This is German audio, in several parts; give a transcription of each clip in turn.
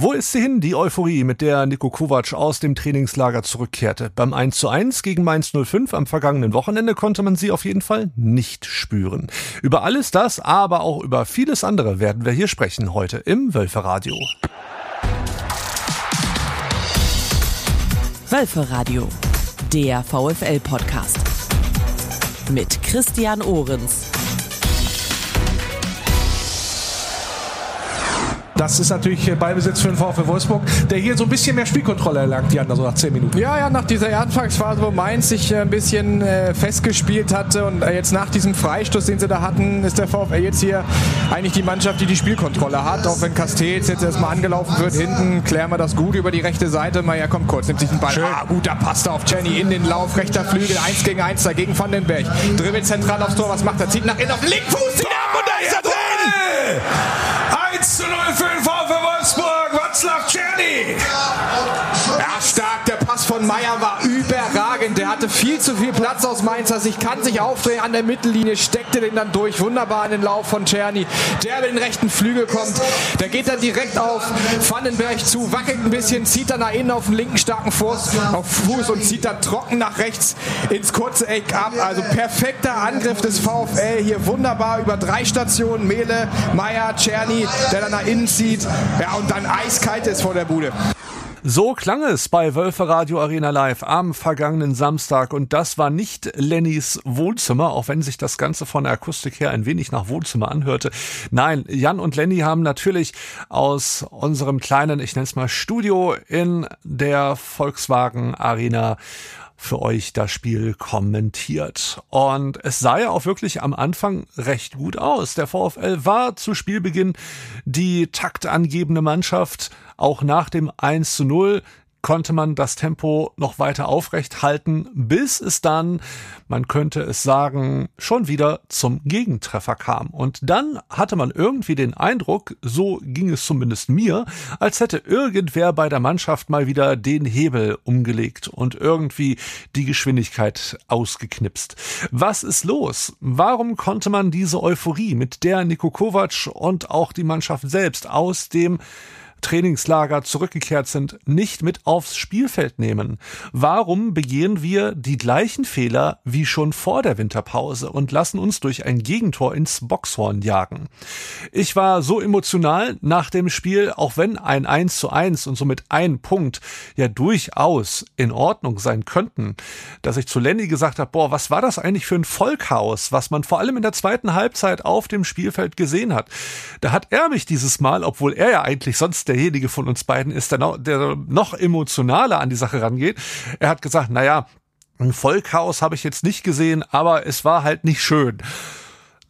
Wo ist sie hin, die Euphorie, mit der Niko Kovac aus dem Trainingslager zurückkehrte? Beim 1 zu 1 gegen Mainz 05 am vergangenen Wochenende konnte man sie auf jeden Fall nicht spüren. Über alles das, aber auch über vieles andere werden wir hier sprechen heute im Wölferadio. Wölferadio, der VfL-Podcast. Mit Christian Ohrens. Das ist natürlich Ballbesitz für den VfL Wolfsburg, der hier so ein bisschen mehr Spielkontrolle erlangt, Jan, also nach 10 Minuten. Ja, ja, nach dieser Anfangsphase, wo Mainz sich äh, ein bisschen äh, festgespielt hatte und äh, jetzt nach diesem Freistoß, den sie da hatten, ist der VfL jetzt hier eigentlich die Mannschaft, die die Spielkontrolle hat. Auch wenn Castells jetzt erstmal angelaufen wird, hinten klären wir das gut über die rechte Seite. Meier kommt kurz, nimmt sich den Ball. Schön. Ah, guter Pass da auf Jenny in den Lauf, rechter Flügel, 1 gegen 1 dagegen Vandenberg. Dribbelt zentral aufs Tor, was macht er? Zieht nach innen auf den linken Fuß, zieht ab und da ist er drin! 1 zu 0 für den VfL Wolfsburg. Václav Czerny. Ja, stark. Der Pass von Meier war überragend. Der hatte viel zu viel Platz aus Mainzer Sicht. Kann sich aufdrehen an der Mittellinie. Steckte den dann durch. Wunderbar in den Lauf von Czerny. Der über den rechten Flügel kommt. Der geht dann direkt auf Vandenberg zu. Wackelt ein bisschen. Zieht dann nach innen auf den linken starken Fuß, auf Fuß und zieht dann trocken nach rechts ins kurze Eck ab. Also perfekter Angriff des VfL. Hier wunderbar über drei Stationen. Mele, Meier, Czerny, der dann nach innen zieht. Ja, und dann eiskalt ist vor der Bude. So klang es bei Wölfe Radio Arena Live am vergangenen Samstag und das war nicht Lennys Wohnzimmer, auch wenn sich das Ganze von der Akustik her ein wenig nach Wohnzimmer anhörte. Nein, Jan und Lenny haben natürlich aus unserem kleinen, ich nenne es mal Studio in der Volkswagen Arena für euch das Spiel kommentiert. Und es sah ja auch wirklich am Anfang recht gut aus. Der VfL war zu Spielbeginn die taktangebende Mannschaft, auch nach dem 1 zu 0 konnte man das Tempo noch weiter aufrecht halten, bis es dann, man könnte es sagen, schon wieder zum Gegentreffer kam. Und dann hatte man irgendwie den Eindruck, so ging es zumindest mir, als hätte irgendwer bei der Mannschaft mal wieder den Hebel umgelegt und irgendwie die Geschwindigkeit ausgeknipst. Was ist los? Warum konnte man diese Euphorie, mit der Niko Kovac und auch die Mannschaft selbst aus dem Trainingslager zurückgekehrt sind, nicht mit aufs Spielfeld nehmen? Warum begehen wir die gleichen Fehler wie schon vor der Winterpause und lassen uns durch ein Gegentor ins Boxhorn jagen? Ich war so emotional nach dem Spiel, auch wenn ein 1 zu 1 und somit ein Punkt ja durchaus in Ordnung sein könnten, dass ich zu Lenny gesagt habe, boah, was war das eigentlich für ein Vollchaos, was man vor allem in der zweiten Halbzeit auf dem Spielfeld gesehen hat. Da hat er mich dieses Mal, obwohl er ja eigentlich sonst derjenige von uns beiden ist, der noch, der noch emotionaler an die Sache rangeht. Er hat gesagt, naja, ein Vollchaos habe ich jetzt nicht gesehen, aber es war halt nicht schön.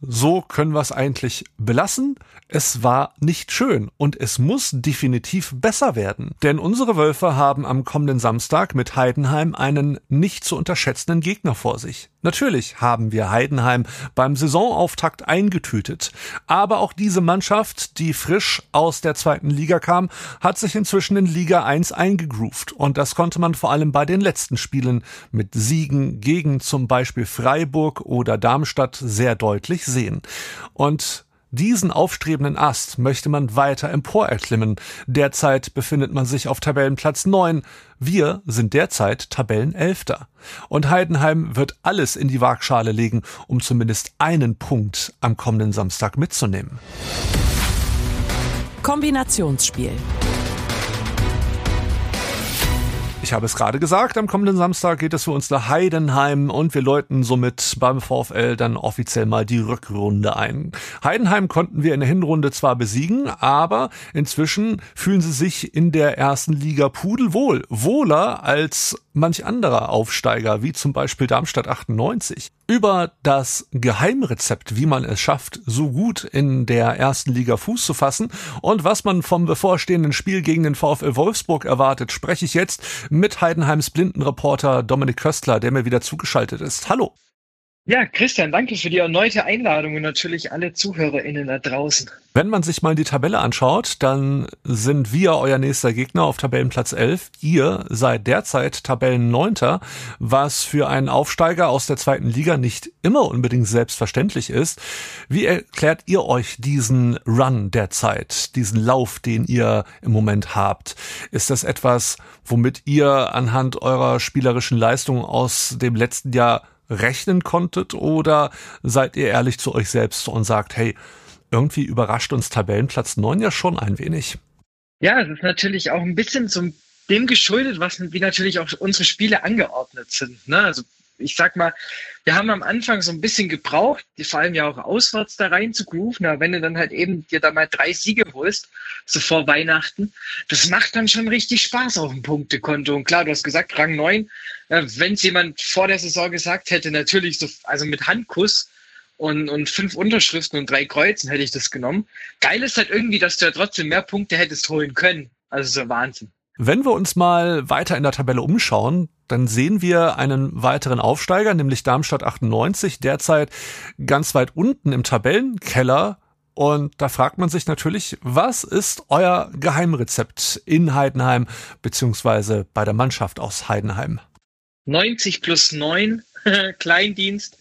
So können wir es eigentlich belassen. Es war nicht schön und es muss definitiv besser werden. Denn unsere Wölfe haben am kommenden Samstag mit Heidenheim einen nicht zu unterschätzenden Gegner vor sich. Natürlich haben wir Heidenheim beim Saisonauftakt eingetütet. Aber auch diese Mannschaft, die frisch aus der zweiten Liga kam, hat sich inzwischen in Liga 1 eingegroovt. Und das konnte man vor allem bei den letzten Spielen mit Siegen gegen zum Beispiel Freiburg oder Darmstadt sehr deutlich sehen. Und diesen aufstrebenden Ast möchte man weiter emporerklimmen. Derzeit befindet man sich auf Tabellenplatz 9. Wir sind derzeit Tabellenelfter. Und Heidenheim wird alles in die Waagschale legen, um zumindest einen Punkt am kommenden Samstag mitzunehmen. Kombinationsspiel. Ich habe es gerade gesagt, am kommenden Samstag geht es für uns nach Heidenheim und wir läuten somit beim VfL dann offiziell mal die Rückrunde ein. Heidenheim konnten wir in der Hinrunde zwar besiegen, aber inzwischen fühlen sie sich in der ersten Liga pudelwohl, wohler als manch anderer Aufsteiger, wie zum Beispiel Darmstadt 98. Über das Geheimrezept, wie man es schafft, so gut in der ersten Liga Fuß zu fassen und was man vom bevorstehenden Spiel gegen den VfL Wolfsburg erwartet, spreche ich jetzt mit Heidenheims Blindenreporter Dominik Köstler, der mir wieder zugeschaltet ist. Hallo. Ja, Christian, danke für die erneute Einladung und natürlich alle ZuhörerInnen da draußen. Wenn man sich mal die Tabelle anschaut, dann sind wir euer nächster Gegner auf Tabellenplatz 11. Ihr seid derzeit Tabellenneunter, was für einen Aufsteiger aus der zweiten Liga nicht immer unbedingt selbstverständlich ist. Wie erklärt ihr euch diesen Run derzeit, diesen Lauf, den ihr im Moment habt? Ist das etwas, womit ihr anhand eurer spielerischen Leistung aus dem letzten Jahr rechnen konntet oder seid ihr ehrlich zu euch selbst und sagt, hey, irgendwie überrascht uns Tabellenplatz 9 ja schon ein wenig. Ja, es ist natürlich auch ein bisschen zum dem geschuldet, was wie natürlich auch unsere Spiele angeordnet sind. Ne? Also ich sag mal, wir haben am Anfang so ein bisschen gebraucht, die fallen ja auch auswärts da rein zu grooven, aber wenn du dann halt eben dir da mal drei Siege holst, so vor Weihnachten, das macht dann schon richtig Spaß auf dem Punktekonto. Und klar, du hast gesagt, Rang 9, äh, wenn es jemand vor der Saison gesagt hätte, natürlich so, also mit Handkuss und, und fünf Unterschriften und drei Kreuzen hätte ich das genommen. Geil ist halt irgendwie, dass du ja trotzdem mehr Punkte hättest holen können. Also so Wahnsinn. Wenn wir uns mal weiter in der Tabelle umschauen, dann sehen wir einen weiteren Aufsteiger, nämlich Darmstadt 98, derzeit ganz weit unten im Tabellenkeller. Und da fragt man sich natürlich, was ist euer Geheimrezept in Heidenheim beziehungsweise bei der Mannschaft aus Heidenheim? 90 plus 9 Kleindienst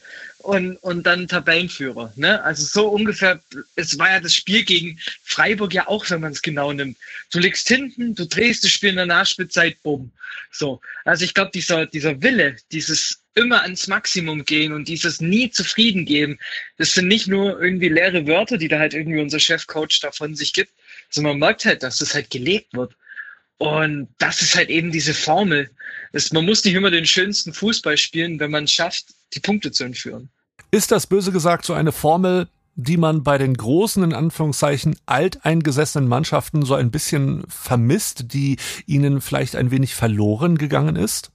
und, und dann Tabellenführer. Ne? Also so ungefähr, es war ja das Spiel gegen Freiburg ja auch, wenn man es genau nimmt. Du liegst hinten, du drehst das Spiel in der Nachspielzeit, bumm. So. Also ich glaube, dieser, dieser Wille, dieses immer ans Maximum gehen und dieses nie zufrieden geben, das sind nicht nur irgendwie leere Wörter, die da halt irgendwie unser Chefcoach davon sich gibt, sondern man merkt halt, dass das halt gelebt wird. Und das ist halt eben diese Formel. Es, man muss nicht immer den schönsten Fußball spielen, wenn man es schafft, die Punkte zu entführen. Ist das böse gesagt so eine Formel, die man bei den großen, in Anführungszeichen, alteingesessenen Mannschaften so ein bisschen vermisst, die ihnen vielleicht ein wenig verloren gegangen ist?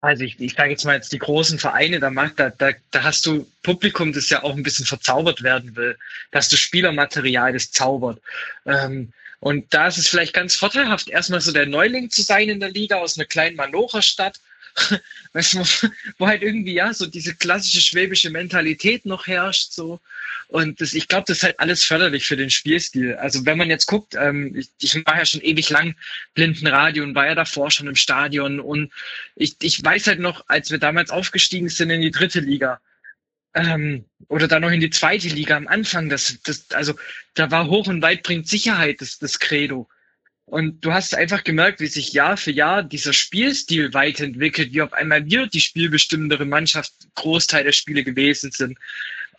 Also ich, ich sage jetzt mal jetzt die großen Vereine, da macht da, da, da hast du Publikum, das ja auch ein bisschen verzaubert werden will. Da hast du Spielermaterial, das zaubert. Ähm, und da ist es vielleicht ganz vorteilhaft, erstmal so der Neuling zu sein in der Liga aus einer kleinen Malocher-Stadt, weißt du, wo halt irgendwie ja so diese klassische schwäbische Mentalität noch herrscht so und das, ich glaube, das ist halt alles förderlich für den Spielstil. Also wenn man jetzt guckt, ähm, ich, ich war ja schon ewig lang Blindenradio und war ja davor schon im Stadion und ich, ich weiß halt noch, als wir damals aufgestiegen sind in die dritte Liga, ähm, oder dann noch in die zweite Liga am Anfang, das, das, also da war hoch und weit bringt Sicherheit das, das Credo. Und du hast einfach gemerkt, wie sich Jahr für Jahr dieser Spielstil weiterentwickelt, wie auf einmal wir die spielbestimmendere Mannschaft Großteil der Spiele gewesen sind.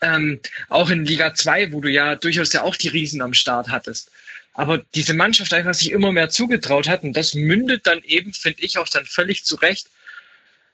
Ähm, auch in Liga 2, wo du ja durchaus ja auch die Riesen am Start hattest. Aber diese Mannschaft einfach sich immer mehr zugetraut hat und das mündet dann eben, finde ich, auch dann völlig zu Recht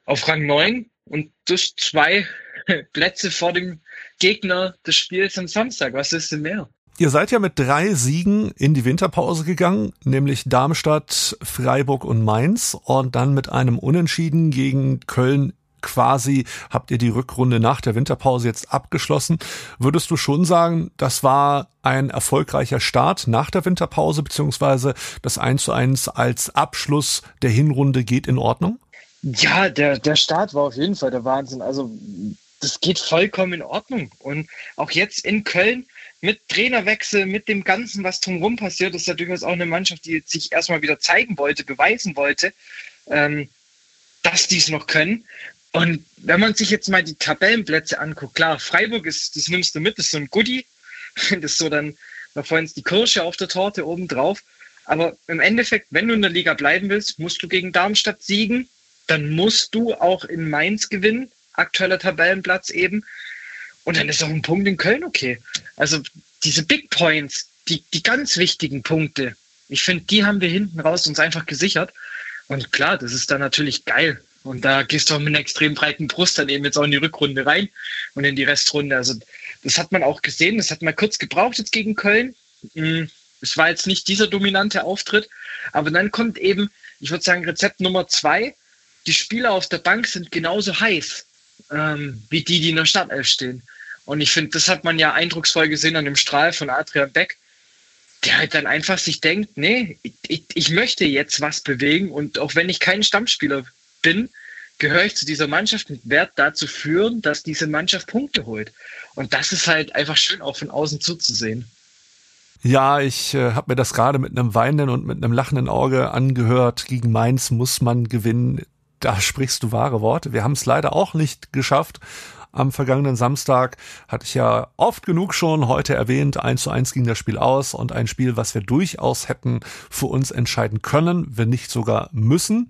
auf Rang 9 und das zwei Plätze vor dem Gegner des Spiels am Samstag. Was ist denn mehr? Ihr seid ja mit drei Siegen in die Winterpause gegangen, nämlich Darmstadt, Freiburg und Mainz und dann mit einem Unentschieden gegen Köln quasi habt ihr die Rückrunde nach der Winterpause jetzt abgeschlossen. Würdest du schon sagen, das war ein erfolgreicher Start nach der Winterpause, beziehungsweise das 1 zu 1 als Abschluss der Hinrunde geht in Ordnung? Ja, der, der Start war auf jeden Fall der Wahnsinn. Also das geht vollkommen in Ordnung. Und auch jetzt in Köln mit Trainerwechsel, mit dem Ganzen, was drumherum passiert, ist ja durchaus auch eine Mannschaft, die sich erstmal wieder zeigen wollte, beweisen wollte, ähm, dass die es noch können. Und wenn man sich jetzt mal die Tabellenplätze anguckt, klar, Freiburg ist, das nimmst du mit, das ist so ein Goodie. Das ist so dann, da vorhin die Kirsche auf der Torte oben drauf. Aber im Endeffekt, wenn du in der Liga bleiben willst, musst du gegen Darmstadt siegen. Dann musst du auch in Mainz gewinnen aktueller Tabellenplatz eben. Und dann ist auch ein Punkt in Köln okay. Also diese Big Points, die, die ganz wichtigen Punkte, ich finde, die haben wir hinten raus uns einfach gesichert. Und klar, das ist dann natürlich geil. Und da gehst du auch mit einer extrem breiten Brust dann eben jetzt auch in die Rückrunde rein und in die Restrunde. Also das hat man auch gesehen. Das hat man kurz gebraucht jetzt gegen Köln. Hm, es war jetzt nicht dieser dominante Auftritt. Aber dann kommt eben, ich würde sagen, Rezept Nummer zwei. Die Spieler auf der Bank sind genauso heiß ähm, wie die, die in der Startelf stehen. Und ich finde, das hat man ja eindrucksvoll gesehen an dem Strahl von Adrian Beck, der halt dann einfach sich denkt, nee, ich, ich möchte jetzt was bewegen und auch wenn ich kein Stammspieler bin, gehöre ich zu dieser Mannschaft und werde dazu führen, dass diese Mannschaft Punkte holt. Und das ist halt einfach schön auch von außen zuzusehen. Ja, ich äh, habe mir das gerade mit einem weinenden und mit einem lachenden Auge angehört. Gegen Mainz muss man gewinnen. Da sprichst du wahre Worte. Wir haben es leider auch nicht geschafft am vergangenen Samstag. Hatte ich ja oft genug schon heute erwähnt. 1 zu 1 ging das Spiel aus und ein Spiel, was wir durchaus hätten für uns entscheiden können, wenn nicht sogar müssen.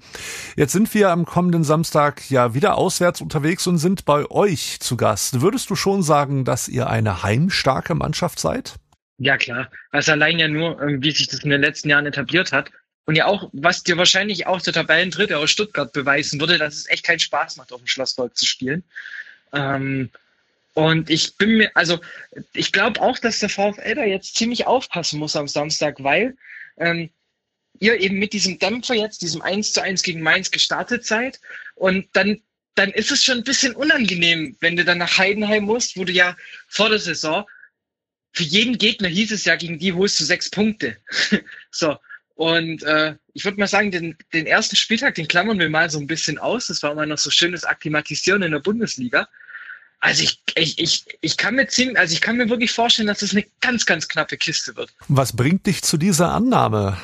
Jetzt sind wir am kommenden Samstag ja wieder auswärts unterwegs und sind bei euch zu Gast. Würdest du schon sagen, dass ihr eine heimstarke Mannschaft seid? Ja, klar. Also allein ja nur, ähm, wie sich das in den letzten Jahren etabliert hat. Und ja auch, was dir wahrscheinlich auch der Tabellendritte aus Stuttgart beweisen würde, dass es echt keinen Spaß macht, auf dem Schlossberg zu spielen. Ähm, und ich bin mir, also ich glaube auch, dass der VfL da jetzt ziemlich aufpassen muss am Samstag, weil ähm, ihr eben mit diesem Dämpfer jetzt, diesem 1 zu 1 gegen Mainz gestartet seid. Und dann, dann ist es schon ein bisschen unangenehm, wenn du dann nach Heidenheim musst, wo du ja vor der Saison für jeden Gegner hieß es ja, gegen die holst du sechs Punkte. so. Und äh, ich würde mal sagen, den, den ersten Spieltag, den klammern wir mal so ein bisschen aus. Das war mal noch so schönes Akklimatisieren in der Bundesliga. Also ich, ich, ich, ich kann mir ziemlich, also ich kann mir wirklich vorstellen, dass es das eine ganz, ganz knappe Kiste wird. Was bringt dich zu dieser Annahme?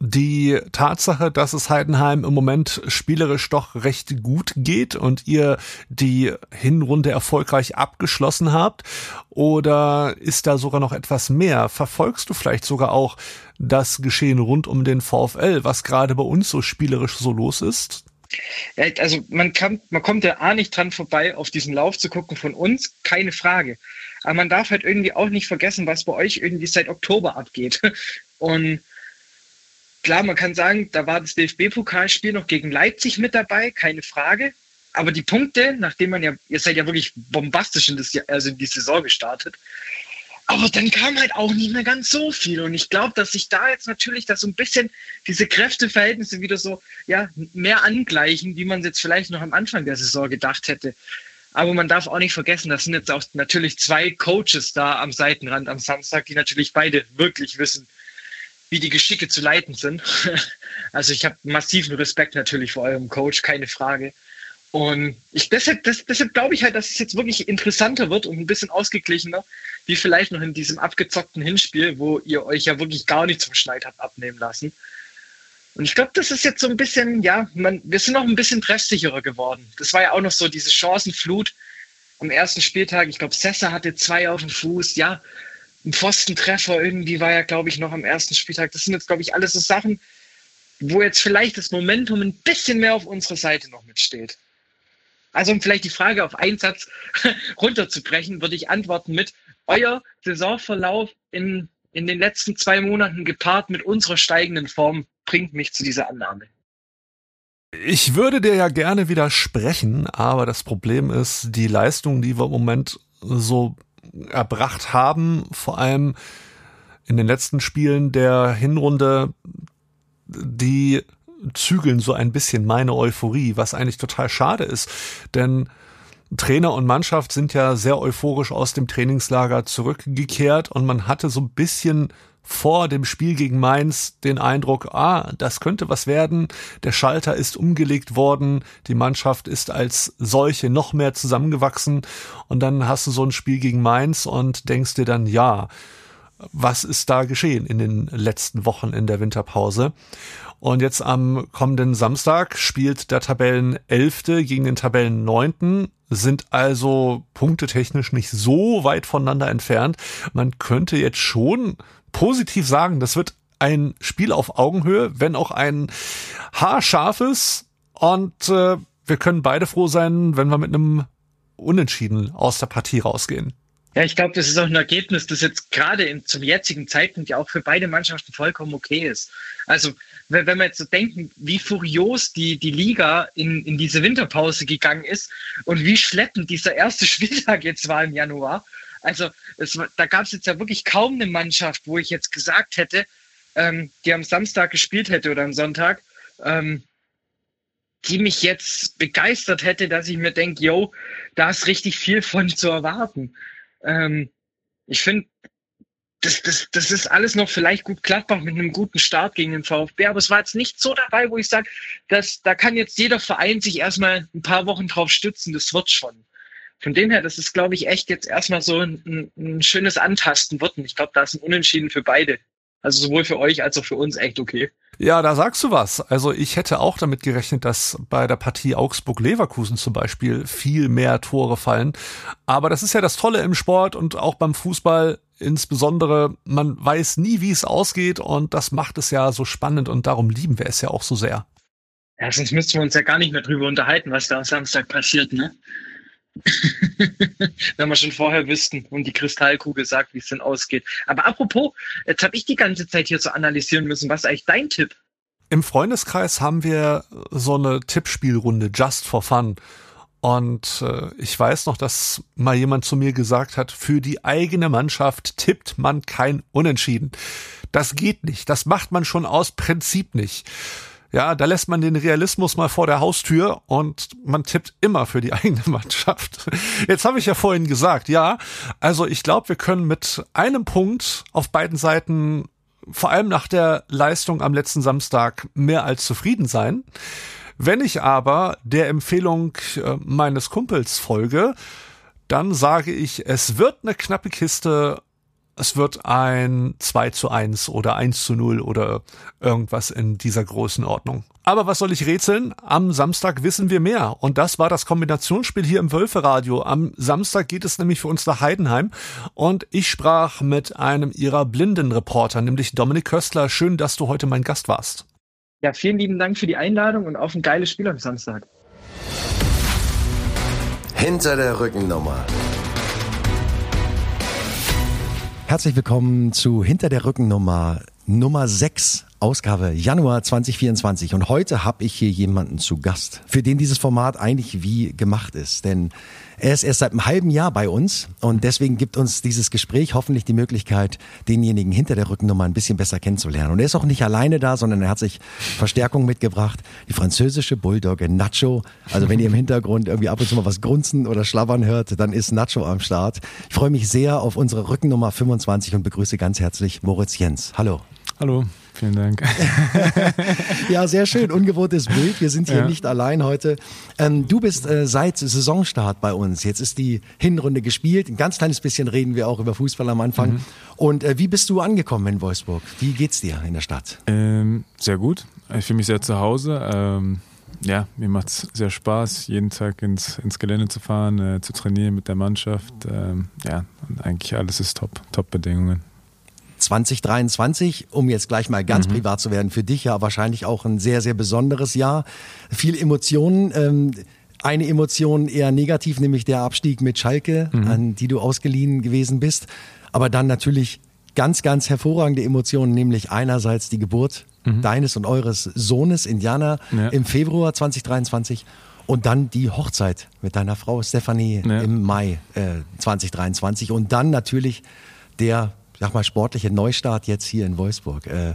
Die Tatsache, dass es Heidenheim im Moment spielerisch doch recht gut geht und ihr die Hinrunde erfolgreich abgeschlossen habt? Oder ist da sogar noch etwas mehr? Verfolgst du vielleicht sogar auch das Geschehen rund um den VfL, was gerade bei uns so spielerisch so los ist? Ja, also man kann, man kommt ja A nicht dran vorbei, auf diesen Lauf zu gucken von uns, keine Frage. Aber man darf halt irgendwie auch nicht vergessen, was bei euch irgendwie seit Oktober abgeht. Und klar, man kann sagen, da war das DFB-Pokalspiel noch gegen Leipzig mit dabei, keine Frage. Aber die Punkte, nachdem man ja, ihr seid ja wirklich bombastisch in, das, also in die Saison gestartet, aber dann kam halt auch nicht mehr ganz so viel. Und ich glaube, dass sich da jetzt natürlich da so ein bisschen diese Kräfteverhältnisse wieder so ja, mehr angleichen, wie man es jetzt vielleicht noch am Anfang der Saison gedacht hätte. Aber man darf auch nicht vergessen, das sind jetzt auch natürlich zwei Coaches da am Seitenrand am Samstag, die natürlich beide wirklich wissen, wie die Geschicke zu leiten sind. Also ich habe massiven Respekt natürlich vor eurem Coach, keine Frage. Und ich, deshalb, das, deshalb glaube ich halt, dass es jetzt wirklich interessanter wird und ein bisschen ausgeglichener, wie vielleicht noch in diesem abgezockten Hinspiel, wo ihr euch ja wirklich gar nicht zum Schneid habt abnehmen lassen. Und ich glaube, das ist jetzt so ein bisschen, ja, man, wir sind noch ein bisschen treffsicherer geworden. Das war ja auch noch so diese Chancenflut am ersten Spieltag. Ich glaube, Sessa hatte zwei auf dem Fuß, ja, ein Pfostentreffer irgendwie war ja, glaube ich, noch am ersten Spieltag. Das sind jetzt, glaube ich, alles so Sachen, wo jetzt vielleicht das Momentum ein bisschen mehr auf unserer Seite noch mitsteht. Also um vielleicht die Frage auf einen Satz runterzubrechen, würde ich antworten mit, euer Saisonverlauf in, in den letzten zwei Monaten gepaart mit unserer steigenden Form bringt mich zu dieser Annahme. Ich würde dir ja gerne widersprechen, aber das Problem ist, die Leistung, die wir im Moment so erbracht haben, vor allem in den letzten Spielen der Hinrunde, die zügeln so ein bisschen meine Euphorie, was eigentlich total schade ist, denn Trainer und Mannschaft sind ja sehr euphorisch aus dem Trainingslager zurückgekehrt und man hatte so ein bisschen vor dem Spiel gegen Mainz den Eindruck, ah, das könnte was werden. Der Schalter ist umgelegt worden, die Mannschaft ist als solche noch mehr zusammengewachsen und dann hast du so ein Spiel gegen Mainz und denkst dir dann, ja, was ist da geschehen in den letzten Wochen in der Winterpause? Und jetzt am kommenden Samstag spielt der Tabellenelfte gegen den Tabellenneunten, sind also punktetechnisch nicht so weit voneinander entfernt. Man könnte jetzt schon positiv sagen, das wird ein Spiel auf Augenhöhe, wenn auch ein haarscharfes. Und äh, wir können beide froh sein, wenn wir mit einem Unentschieden aus der Partie rausgehen. Ja, ich glaube, das ist auch ein Ergebnis, das jetzt gerade zum jetzigen Zeitpunkt ja auch für beide Mannschaften vollkommen okay ist. Also, wenn, wenn wir jetzt so denken, wie furios die, die Liga in, in diese Winterpause gegangen ist und wie schleppend dieser erste Spieltag jetzt war im Januar, also es, da gab es jetzt ja wirklich kaum eine Mannschaft, wo ich jetzt gesagt hätte, ähm, die am Samstag gespielt hätte oder am Sonntag, ähm, die mich jetzt begeistert hätte, dass ich mir denke, yo, da ist richtig viel von zu erwarten. Ähm, ich finde, das, das, das ist alles noch vielleicht gut Gladbach mit einem guten Start gegen den VfB, aber es war jetzt nicht so dabei, wo ich sage, dass da kann jetzt jeder Verein sich erstmal ein paar Wochen drauf stützen, das wird schon. Von dem her, das ist, glaube ich, echt jetzt erstmal so ein, ein schönes Antasten wird. Ich glaube, da ist ein Unentschieden für beide. Also sowohl für euch als auch für uns echt okay. Ja, da sagst du was. Also ich hätte auch damit gerechnet, dass bei der Partie Augsburg-Leverkusen zum Beispiel viel mehr Tore fallen. Aber das ist ja das Tolle im Sport und auch beim Fußball insbesondere. Man weiß nie, wie es ausgeht und das macht es ja so spannend und darum lieben wir es ja auch so sehr. Ja, sonst müssten wir uns ja gar nicht mehr drüber unterhalten, was da am Samstag passiert, ne? Wenn wir schon vorher wüssten und die Kristallkugel sagt, wie es denn ausgeht. Aber apropos, jetzt habe ich die ganze Zeit hier zu analysieren müssen. Was ist eigentlich dein Tipp? Im Freundeskreis haben wir so eine Tippspielrunde, just for fun. Und äh, ich weiß noch, dass mal jemand zu mir gesagt hat, für die eigene Mannschaft tippt man kein Unentschieden. Das geht nicht. Das macht man schon aus Prinzip nicht. Ja, da lässt man den Realismus mal vor der Haustür und man tippt immer für die eigene Mannschaft. Jetzt habe ich ja vorhin gesagt, ja, also ich glaube, wir können mit einem Punkt auf beiden Seiten, vor allem nach der Leistung am letzten Samstag, mehr als zufrieden sein. Wenn ich aber der Empfehlung äh, meines Kumpels folge, dann sage ich, es wird eine knappe Kiste es wird ein 2 zu 1 oder 1 zu 0 oder irgendwas in dieser Größenordnung. Aber was soll ich rätseln? Am Samstag wissen wir mehr. Und das war das Kombinationsspiel hier im Wölferadio. Am Samstag geht es nämlich für uns nach Heidenheim. Und ich sprach mit einem ihrer blinden Reporter, nämlich Dominik Köstler. Schön, dass du heute mein Gast warst. Ja, vielen lieben Dank für die Einladung und auf ein geiles Spiel am Samstag. Hinter der Rückennummer Herzlich willkommen zu Hinter der Rückennummer Nummer 6, Ausgabe Januar 2024. Und heute habe ich hier jemanden zu Gast, für den dieses Format eigentlich wie gemacht ist. Denn er ist erst seit einem halben Jahr bei uns und deswegen gibt uns dieses Gespräch hoffentlich die Möglichkeit, denjenigen hinter der Rückennummer ein bisschen besser kennenzulernen. Und er ist auch nicht alleine da, sondern er hat sich Verstärkung mitgebracht. Die französische Bulldogge Nacho. Also wenn ihr im Hintergrund irgendwie ab und zu mal was grunzen oder schlabbern hört, dann ist Nacho am Start. Ich freue mich sehr auf unsere Rückennummer 25 und begrüße ganz herzlich Moritz Jens. Hallo. Hallo. Vielen Dank. ja, sehr schön. Ungewohntes Bild. Wir sind hier ja. nicht allein heute. Ähm, du bist äh, seit Saisonstart bei uns. Jetzt ist die Hinrunde gespielt. Ein ganz kleines bisschen reden wir auch über Fußball am Anfang. Mhm. Und äh, wie bist du angekommen in Wolfsburg? Wie geht's dir in der Stadt? Ähm, sehr gut. Ich fühle mich sehr zu Hause. Ähm, ja, mir macht es sehr Spaß, jeden Tag ins, ins Gelände zu fahren, äh, zu trainieren mit der Mannschaft. Ähm, ja, und eigentlich alles ist top. Top-Bedingungen. 2023, um jetzt gleich mal ganz mhm. privat zu werden, für dich ja wahrscheinlich auch ein sehr, sehr besonderes Jahr. Viel Emotionen. Ähm, eine Emotion eher negativ, nämlich der Abstieg mit Schalke, mhm. an die du ausgeliehen gewesen bist. Aber dann natürlich ganz, ganz hervorragende Emotionen, nämlich einerseits die Geburt mhm. deines und eures Sohnes Indianer ja. im Februar 2023 und dann die Hochzeit mit deiner Frau Stephanie ja. im Mai äh, 2023 und dann natürlich der sag mal, sportliche Neustart jetzt hier in Wolfsburg. Äh,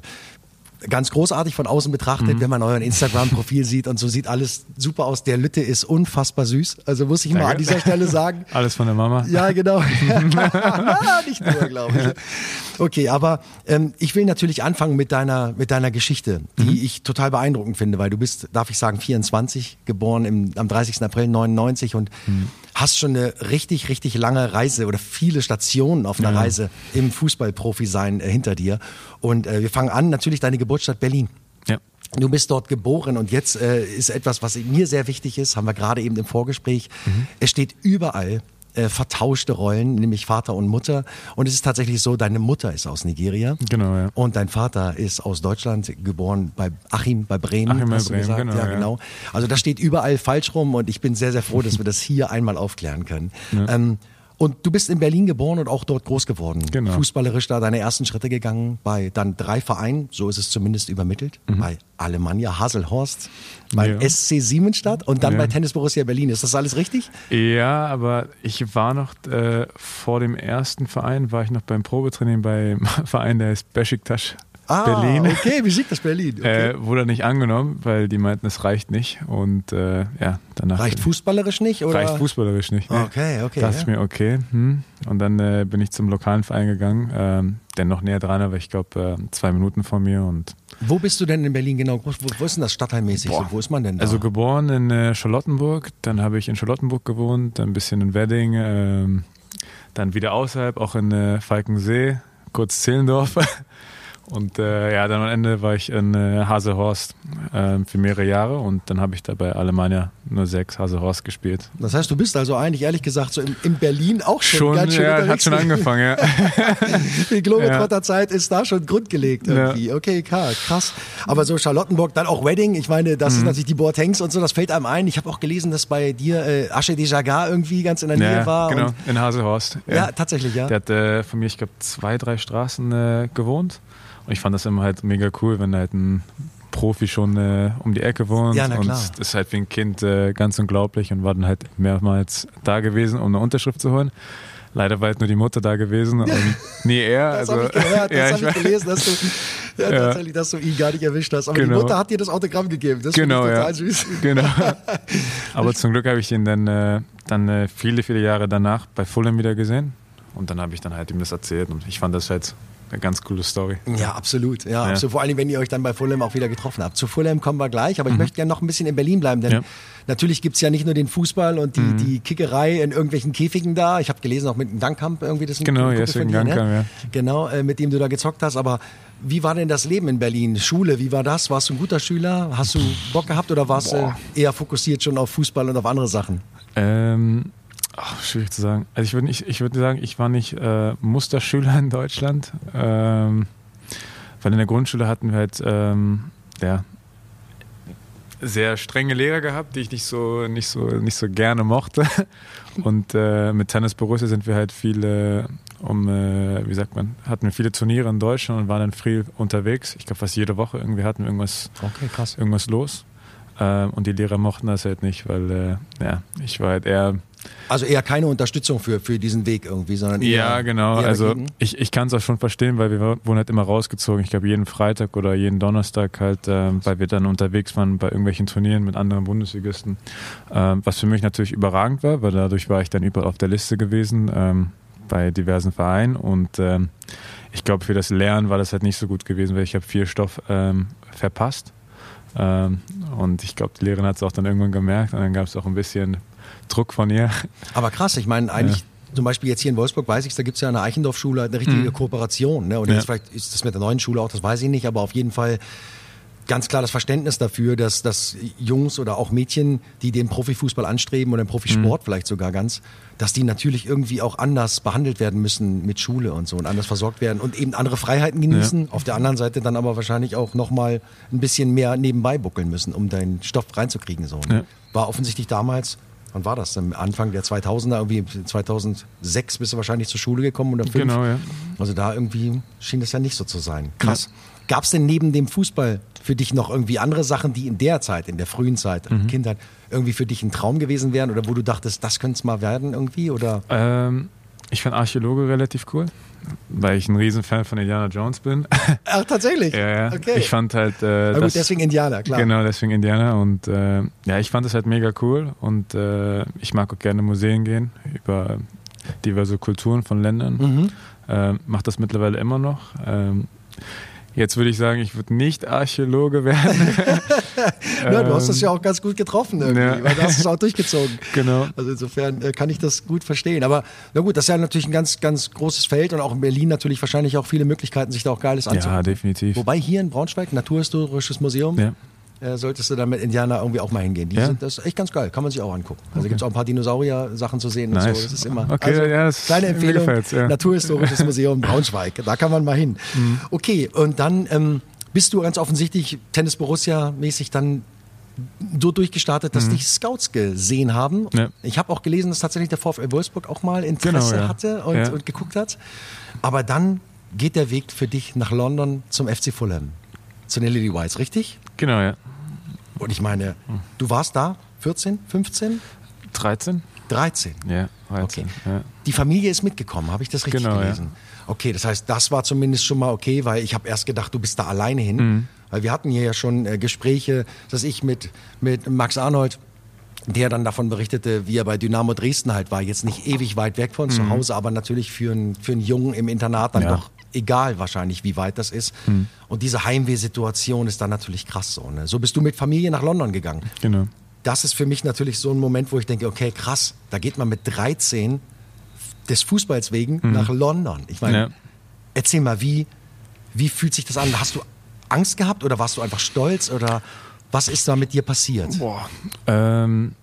ganz großartig von außen betrachtet, mhm. wenn man euren Instagram-Profil sieht und so sieht alles super aus. Der Lütte ist unfassbar süß. Also muss ich Danke. mal an dieser Stelle sagen. Alles von der Mama. Ja, genau. Nicht nur, glaube ich. Okay, aber ähm, ich will natürlich anfangen mit deiner, mit deiner Geschichte, die mhm. ich total beeindruckend finde, weil du bist, darf ich sagen, 24, geboren im, am 30. April 99 und mhm hast schon eine richtig, richtig lange Reise oder viele Stationen auf einer ja. Reise im Fußballprofi-Sein äh, hinter dir. Und äh, wir fangen an, natürlich deine Geburtsstadt Berlin. Ja. Du bist dort geboren und jetzt äh, ist etwas, was mir sehr wichtig ist, haben wir gerade eben im Vorgespräch. Mhm. Es steht überall äh, vertauschte Rollen, nämlich Vater und Mutter. Und es ist tatsächlich so, deine Mutter ist aus Nigeria. Genau, ja. Und dein Vater ist aus Deutschland, geboren bei Achim, bei Bremen. Achim bei Bremen, gesagt. genau. Ja, genau. Also das steht überall falsch rum und ich bin sehr, sehr froh, dass wir das hier einmal aufklären können. Ja. Ähm, und du bist in Berlin geboren und auch dort groß geworden. Genau. Fußballerisch da deine ersten Schritte gegangen bei dann drei Vereinen, so ist es zumindest übermittelt, mhm. bei Alemannia Haselhorst, beim ja. SC Siemensstadt und dann ja. bei Tennis Borussia Berlin. Ist das alles richtig? Ja, aber ich war noch äh, vor dem ersten Verein, war ich noch beim Probetraining beim Verein, der heißt Besiktas Ah, Berlin. okay, Besiktas Berlin. Okay. Äh, wurde nicht angenommen, weil die meinten, es reicht nicht. Und äh, ja, danach. Reicht fußballerisch nicht? Oder? Reicht fußballerisch nicht. Ne? Okay, okay, Dachte ja. ich mir, okay. Hm. Und dann äh, bin ich zum lokalen Verein gegangen, ähm, der noch näher dran, aber ich glaube äh, zwei Minuten von mir. Und Wo bist du denn in Berlin genau? Wo, wo ist denn das stadtteilmäßig? So, wo ist man denn da? also geboren in äh, Charlottenburg, dann habe ich in Charlottenburg gewohnt, dann ein bisschen in Wedding, ähm, dann wieder außerhalb, auch in äh, Falkensee, kurz Zehlendorf. Und äh, ja, dann am Ende war ich in äh, Hasehorst äh, für mehrere Jahre und dann habe ich da bei Alemannia 06 Hasehorst gespielt. das heißt, du bist also eigentlich ehrlich gesagt so in, in Berlin auch schon, Schon, ganz schön ja, hat schon angefangen, ja. Die Globetrotter-Zeit ist da schon grundgelegt Ja. irgendwie. Okay, klar, krass. Aber so Charlottenburg, dann auch Wedding. Ich meine, das ist Mhm. natürlich die Boatengs und so, das fällt einem ein. Ich habe auch gelesen, dass bei dir äh, Asche de Jagar irgendwie ganz in der Nähe ja war. genau, in Hasehorst. ja. tatsächlich, ja. Der hat äh, von mir, ich glaube, zwei, drei Straßen äh, gewohnt. Und ich fand das immer halt mega cool, wenn halt ein Profi schon äh, um die Ecke wohnt. Ja, na und klar. das ist halt wie ein Kind äh, ganz unglaublich und war dann halt mehrmals da gewesen, um eine Unterschrift zu holen. Leider war halt nur die Mutter da gewesen und nie er. Das also, habe ich gehört, das ja, habe ich gelesen, dass du ja, Ja. tatsächlich, dass du ihn gar nicht erwischt hast. Aber die Genau. Mutter hat dir das Autogramm gegeben. Das Genau, finde ich total ja. süß. Genau. Aber zum Glück habe ich ihn dann, äh, dann äh, viele, viele Jahre danach bei Fulham wieder gesehen. Und dann habe ich dann halt ihm das erzählt und ich fand das halt eine ganz coole Story. Ja, absolut. Ja, Ja. absolut. Vor allem, wenn ihr euch dann bei Fulham auch wieder getroffen habt. Zu Fulham kommen wir gleich, aber ich möchte gerne noch ein bisschen in Berlin bleiben, denn Mhm. Ja. Mhm. natürlich gibt's ja nicht nur den Fußball und die, die Kickerei in irgendwelchen Käfigen da. Ich habe gelesen, auch mit dem Dankkamp irgendwie, das ein Genau, Kumpel Jessica von dir, Dankkamp, ne? ja. Genau, äh, mit dem du da gezockt hast. Aber wie war denn das Leben in Berlin? Schule, wie war das? Warst du ein guter Schüler? Hast du Bock gehabt oder warst du eher fokussiert schon auf Fußball und auf andere Sachen? Ähm, ach, schwierig zu sagen. Also ich würde nicht, ich würde sagen, ich war nicht äh, Musterschüler in Deutschland, ähm, weil in der Grundschule hatten wir halt ähm, ja, sehr strenge Lehrer gehabt, die ich nicht so nicht so nicht so gerne mochte. Und äh, mit Tennis Borussia sind wir halt viele um äh, wie sagt man hatten wir viele Turniere in Deutschland und waren dann viel unterwegs. Ich glaube fast jede Woche irgendwie hatten wir irgendwas Okay, irgendwas los. Ähm, und die Lehrer mochten das halt nicht, weil äh, ja, ich war halt eher. Also eher keine Unterstützung für, für diesen Weg irgendwie, sondern eher, Ja, genau. eher Also ich, ich kann es auch schon verstehen, weil wir wurden halt immer rausgezogen. Ich glaube, jeden Freitag oder jeden Donnerstag halt, ähm, weil wir dann unterwegs waren bei irgendwelchen Turnieren mit anderen Bundesligisten. Ähm, was für mich natürlich überragend war, weil dadurch war ich dann überall auf der Liste gewesen ähm, bei diversen Vereinen. Und ähm, ich glaube, für das Lernen war das halt nicht so gut gewesen, weil ich habe viel Stoff ähm, verpasst. Ähm, und ich glaube, die Lehrerin hat es auch dann irgendwann gemerkt und dann gab es auch ein bisschen Druck von ihr. Aber krass, ich meine, eigentlich, zum Beispiel jetzt hier in Wolfsburg weiß ich, da gibt es ja eine Eichendorf-Schule, eine richtige Kooperation. Ne? Und Ja. jetzt vielleicht ist das mit der neuen Schule auch, das weiß ich nicht, aber auf jeden Fall ganz klar das Verständnis dafür, dass, dass Jungs oder auch Mädchen, die den Profifußball anstreben oder den Profisport vielleicht sogar ganz, dass die natürlich irgendwie auch anders behandelt werden müssen mit Schule und so und anders versorgt werden und eben andere Freiheiten genießen. Auf der anderen Seite dann aber wahrscheinlich auch nochmal ein bisschen mehr nebenbei buckeln müssen, um deinen Stoff reinzukriegen. So. ne? Ja. War offensichtlich damals, wann war das? Am Anfang der 2000er, irgendwie 2006 bist du wahrscheinlich zur Schule gekommen oder fünf. Genau, ja. Also da irgendwie schien das ja nicht so zu sein. Krass. Gab es denn neben dem Fußball für dich noch irgendwie andere Sachen, die in der Zeit, in der frühen Zeit, Mhm. Kindheit, irgendwie für dich ein Traum gewesen wären oder wo du dachtest, das könnte es mal werden irgendwie? Oder? Ähm, ich fand Archäologe relativ cool, weil ich ein Riesenfan von Indiana Jones bin. Ach, tatsächlich? ja, ja. Okay. Ich fand halt. Äh, Na das, gut, deswegen Indianer, klar. Genau, deswegen Indianer. Und äh, ja, ich fand das halt mega cool. Und äh, ich mag auch gerne Museen gehen über diverse Kulturen von Ländern. Mhm. Ähm, mach das mittlerweile immer noch. Ähm, jetzt würde ich sagen, ich würde nicht Archäologe werden. Ja, du hast das ja auch ganz gut getroffen irgendwie, ja. weil du hast es auch durchgezogen. genau. Also insofern äh, kann ich das gut verstehen. Aber na gut, das ist ja natürlich ein ganz, ganz großes Feld und auch in Berlin natürlich wahrscheinlich auch viele Möglichkeiten, sich da auch Geiles anzugucken. Ja, definitiv. Wobei hier in Braunschweig, Naturhistorisches Museum, Ja. Äh, solltest du dann mit Indianer irgendwie auch mal hingehen. Die Ja? sind, das ist echt ganz geil, kann man sich auch angucken. Also gibt es auch ein paar Dinosaurier-Sachen zu sehen und Nice. so. Das ist immer. Okay, also, ja, das- kleine Empfehlung. ja. Naturhistorisches Museum Braunschweig. Da kann man mal hin. Mhm. Okay, und dann ähm, bist du ganz offensichtlich Tennis Borussia-mäßig dann so durchgestartet, dass dich Scouts gesehen haben. Mhm. Ja. Ich habe auch gelesen, dass tatsächlich der VfL Wolfsburg auch mal Interesse Genau, ja. hatte und, Ja. und geguckt hat. Aber dann geht der Weg für dich nach London zum FC Fulham, zu den Lily Whites, richtig? Genau, ja. Und ich meine, du warst da 14, 15, 13? 13. Ja, 13. Okay. Ja. Die Familie ist mitgekommen, habe ich das richtig Genau, ja. gelesen? Okay, das heißt, das war zumindest schon mal okay, weil ich habe erst gedacht, du bist da alleine hin. Mhm. Weil wir hatten hier ja schon äh, Gespräche, dass ich mit, mit Max Arnold, der dann davon berichtete, wie er bei Dynamo Dresden halt war. Jetzt nicht ewig weit weg von zu Hause, aber natürlich für einen, für einen Jungen im Internat dann Mhm. Ja. Mhm. doch egal wahrscheinlich, wie weit das ist. Und diese Heimwehsituation ist dann natürlich krass so. Ne? So bist du mit Familie nach London gegangen Genau. das ist für mich natürlich so ein Moment, wo ich denke, okay, krass, da geht man mit 13 des Fußballs wegen nach London. Ich meine. Ja. erzähl mal, wie, wie fühlt sich das an? Hast du Angst gehabt oder warst du einfach stolz oder was ist da mit dir passiert? Boah. Ähm,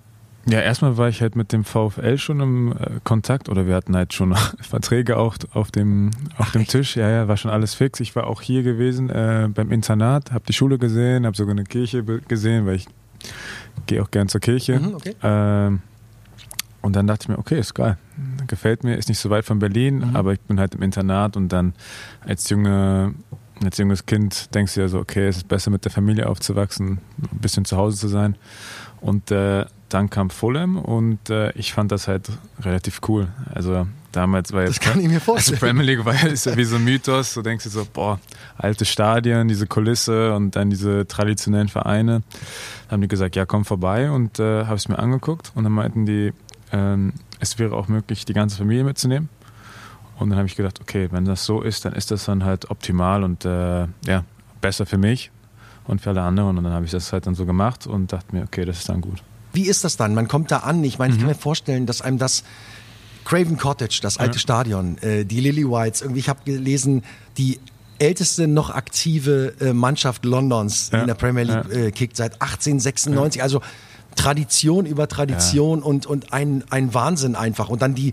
ja, erstmal war ich halt mit dem VfL schon im äh, Kontakt oder wir hatten halt schon Verträge auch auf dem, auf dem Tisch. Ja, ja, war schon alles fix. Ich war auch hier gewesen äh, beim Internat, habe die Schule gesehen, habe sogar eine Kirche gesehen, weil ich gehe auch gern zur Kirche. Mhm, okay. ähm, und dann dachte ich mir, okay, ist geil. Gefällt mir, ist nicht so weit von Berlin, Mhm. aber ich bin halt im Internat und dann als junge, als junges Kind denkst du ja so, okay, es ist besser mit der Familie aufzuwachsen, ein bisschen zu Hause zu sein. Und äh, dann kam Fulham und äh, ich fand das halt relativ cool. Also damals war Das jetzt kann ich mir also vorstellen. Premier League war ja, ist ja wie so ein Mythos. Du denkst dir so, boah, alte Stadien, diese Kulisse und dann diese traditionellen Vereine. Dann haben die gesagt, ja, komm vorbei und äh, habe es mir angeguckt und dann meinten die, ähm, es wäre auch möglich, die ganze Familie mitzunehmen. Und dann habe ich gedacht, okay, wenn das so ist, dann ist das dann halt optimal und äh, ja, besser für mich und für alle anderen. Und dann habe ich das halt dann so gemacht und dachte mir, okay, das ist dann gut. Wie ist das dann? Man kommt da an. Ich meine, ich kann Mhm. mir vorstellen, dass einem das Craven Cottage, das alte Stadion, äh, die Lily Whites, irgendwie, ich habe gelesen, die älteste noch aktive äh, Mannschaft Londons, Ja, in der Premier League ja. äh, kickt, seit 1896. Also Tradition über Tradition und, und ein, ein Wahnsinn einfach. Und dann die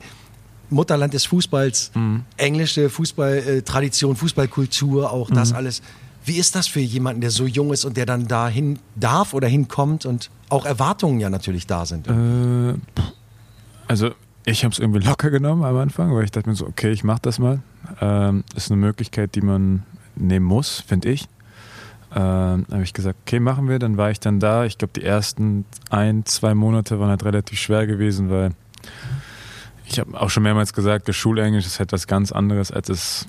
Mutterland des Fußballs, Mhm. englische Fußballtradition, Fußballkultur, auch Mhm. das alles. Wie ist das für jemanden, der so jung ist und der dann dahin darf oder hinkommt und auch Erwartungen ja natürlich da sind? Äh, also ich habe es irgendwie locker genommen am Anfang, weil ich dachte mir so, okay, ich mache das mal. Ähm, ist eine Möglichkeit, die man nehmen muss, finde ich. Ähm, habe ich gesagt, okay, machen wir. Dann war ich dann da. Ich glaube, die ersten ein, zwei Monate waren halt relativ schwer gewesen, weil ich habe auch schon mehrmals gesagt, das Schulenglisch ist etwas ganz anderes als es,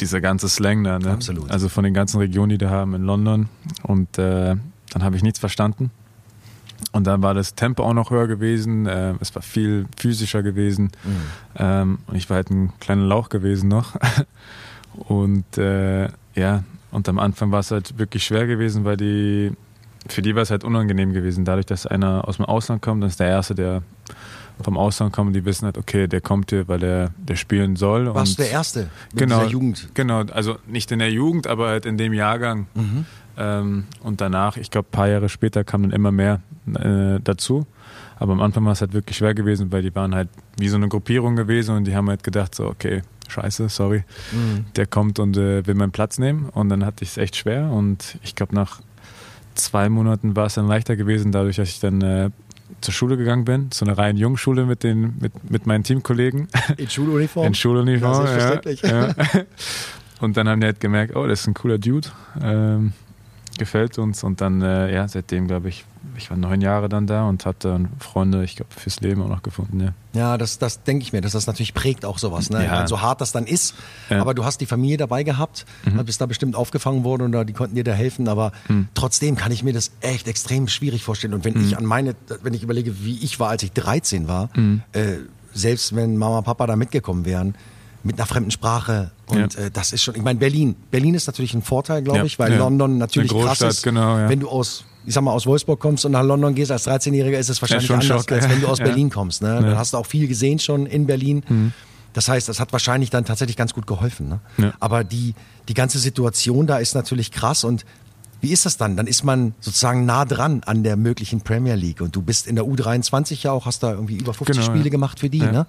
dieser ganze Slang da. Ne? Absolut. Also von den ganzen Regionen, die da haben in London. Und äh, dann habe ich nichts verstanden. Und dann war das Tempo auch noch höher gewesen. Äh, es war viel physischer gewesen. Ähm, und ich war halt ein kleiner Lauch gewesen noch. und äh, ja, und am Anfang war es halt wirklich schwer gewesen, weil die, für die war es halt unangenehm gewesen. Dadurch, dass einer aus dem Ausland kommt, dann ist der Erste, der vom Ausland kommt, die wissen halt, okay, der kommt hier, weil er der spielen soll. Warst und du der Erste mit genau, dieser Jugend? Genau, also nicht in der Jugend, aber halt in dem Jahrgang. Mhm. Ähm, und danach, ich glaube, ein paar Jahre später kamen dann immer mehr äh, dazu. Aber am Anfang war es halt wirklich schwer gewesen, weil die waren halt wie so eine Gruppierung gewesen und die haben halt gedacht, so, okay, scheiße, sorry, Mhm. der kommt und äh, will meinen Platz nehmen. Und dann hatte ich es echt schwer. Und ich glaube, nach zwei Monaten war es dann leichter gewesen, dadurch, dass ich dann äh, zur Schule gegangen bin, zu einer reinen Jungschule mit, den, mit, mit meinen Teamkollegen. In Schuluniform? In Schuluniform, Ja, ja. Und dann haben die halt gemerkt, oh, das ist ein cooler Dude, ähm, gefällt uns. Und dann, äh, ja, seitdem, glaube ich, ich war neun Jahre dann da und hatte dann Freunde, ich glaube, fürs Leben auch noch gefunden, ja. Ja, das, das denke ich mir, dass das natürlich prägt auch sowas. Ne? Ja. Meine, so hart das dann ist, Ja. aber du hast die Familie dabei gehabt, Mhm. bist da bestimmt aufgefangen worden da, die konnten dir da helfen, aber trotzdem kann ich mir das echt extrem schwierig vorstellen. Und wenn Mhm. ich an meine, wenn ich überlege, wie ich war, als ich 13 war, Mhm. äh, selbst wenn Mama und Papa da mitgekommen wären, mit einer fremden Sprache und Ja. äh, das ist schon, ich meine, Berlin, Berlin ist natürlich ein Vorteil, glaube Ja. ich, weil Ja. London natürlich krass ist. genau. Wenn du aus ich sag mal, aus Wolfsburg kommst und nach London gehst als 13-Jähriger, ist es wahrscheinlich anders, Schock, als wenn du aus. Berlin kommst. Ne? Dann hast du auch viel gesehen schon in Berlin. Das heißt, das hat wahrscheinlich dann tatsächlich ganz gut geholfen. Ne? Aber die, die ganze Situation da ist natürlich krass und wie ist das dann? Dann ist man sozusagen nah dran an der möglichen Premier League und du bist in der U23 ja auch, hast da irgendwie über 50 Genau, Spiele ja. gemacht für die. Ja. Ne?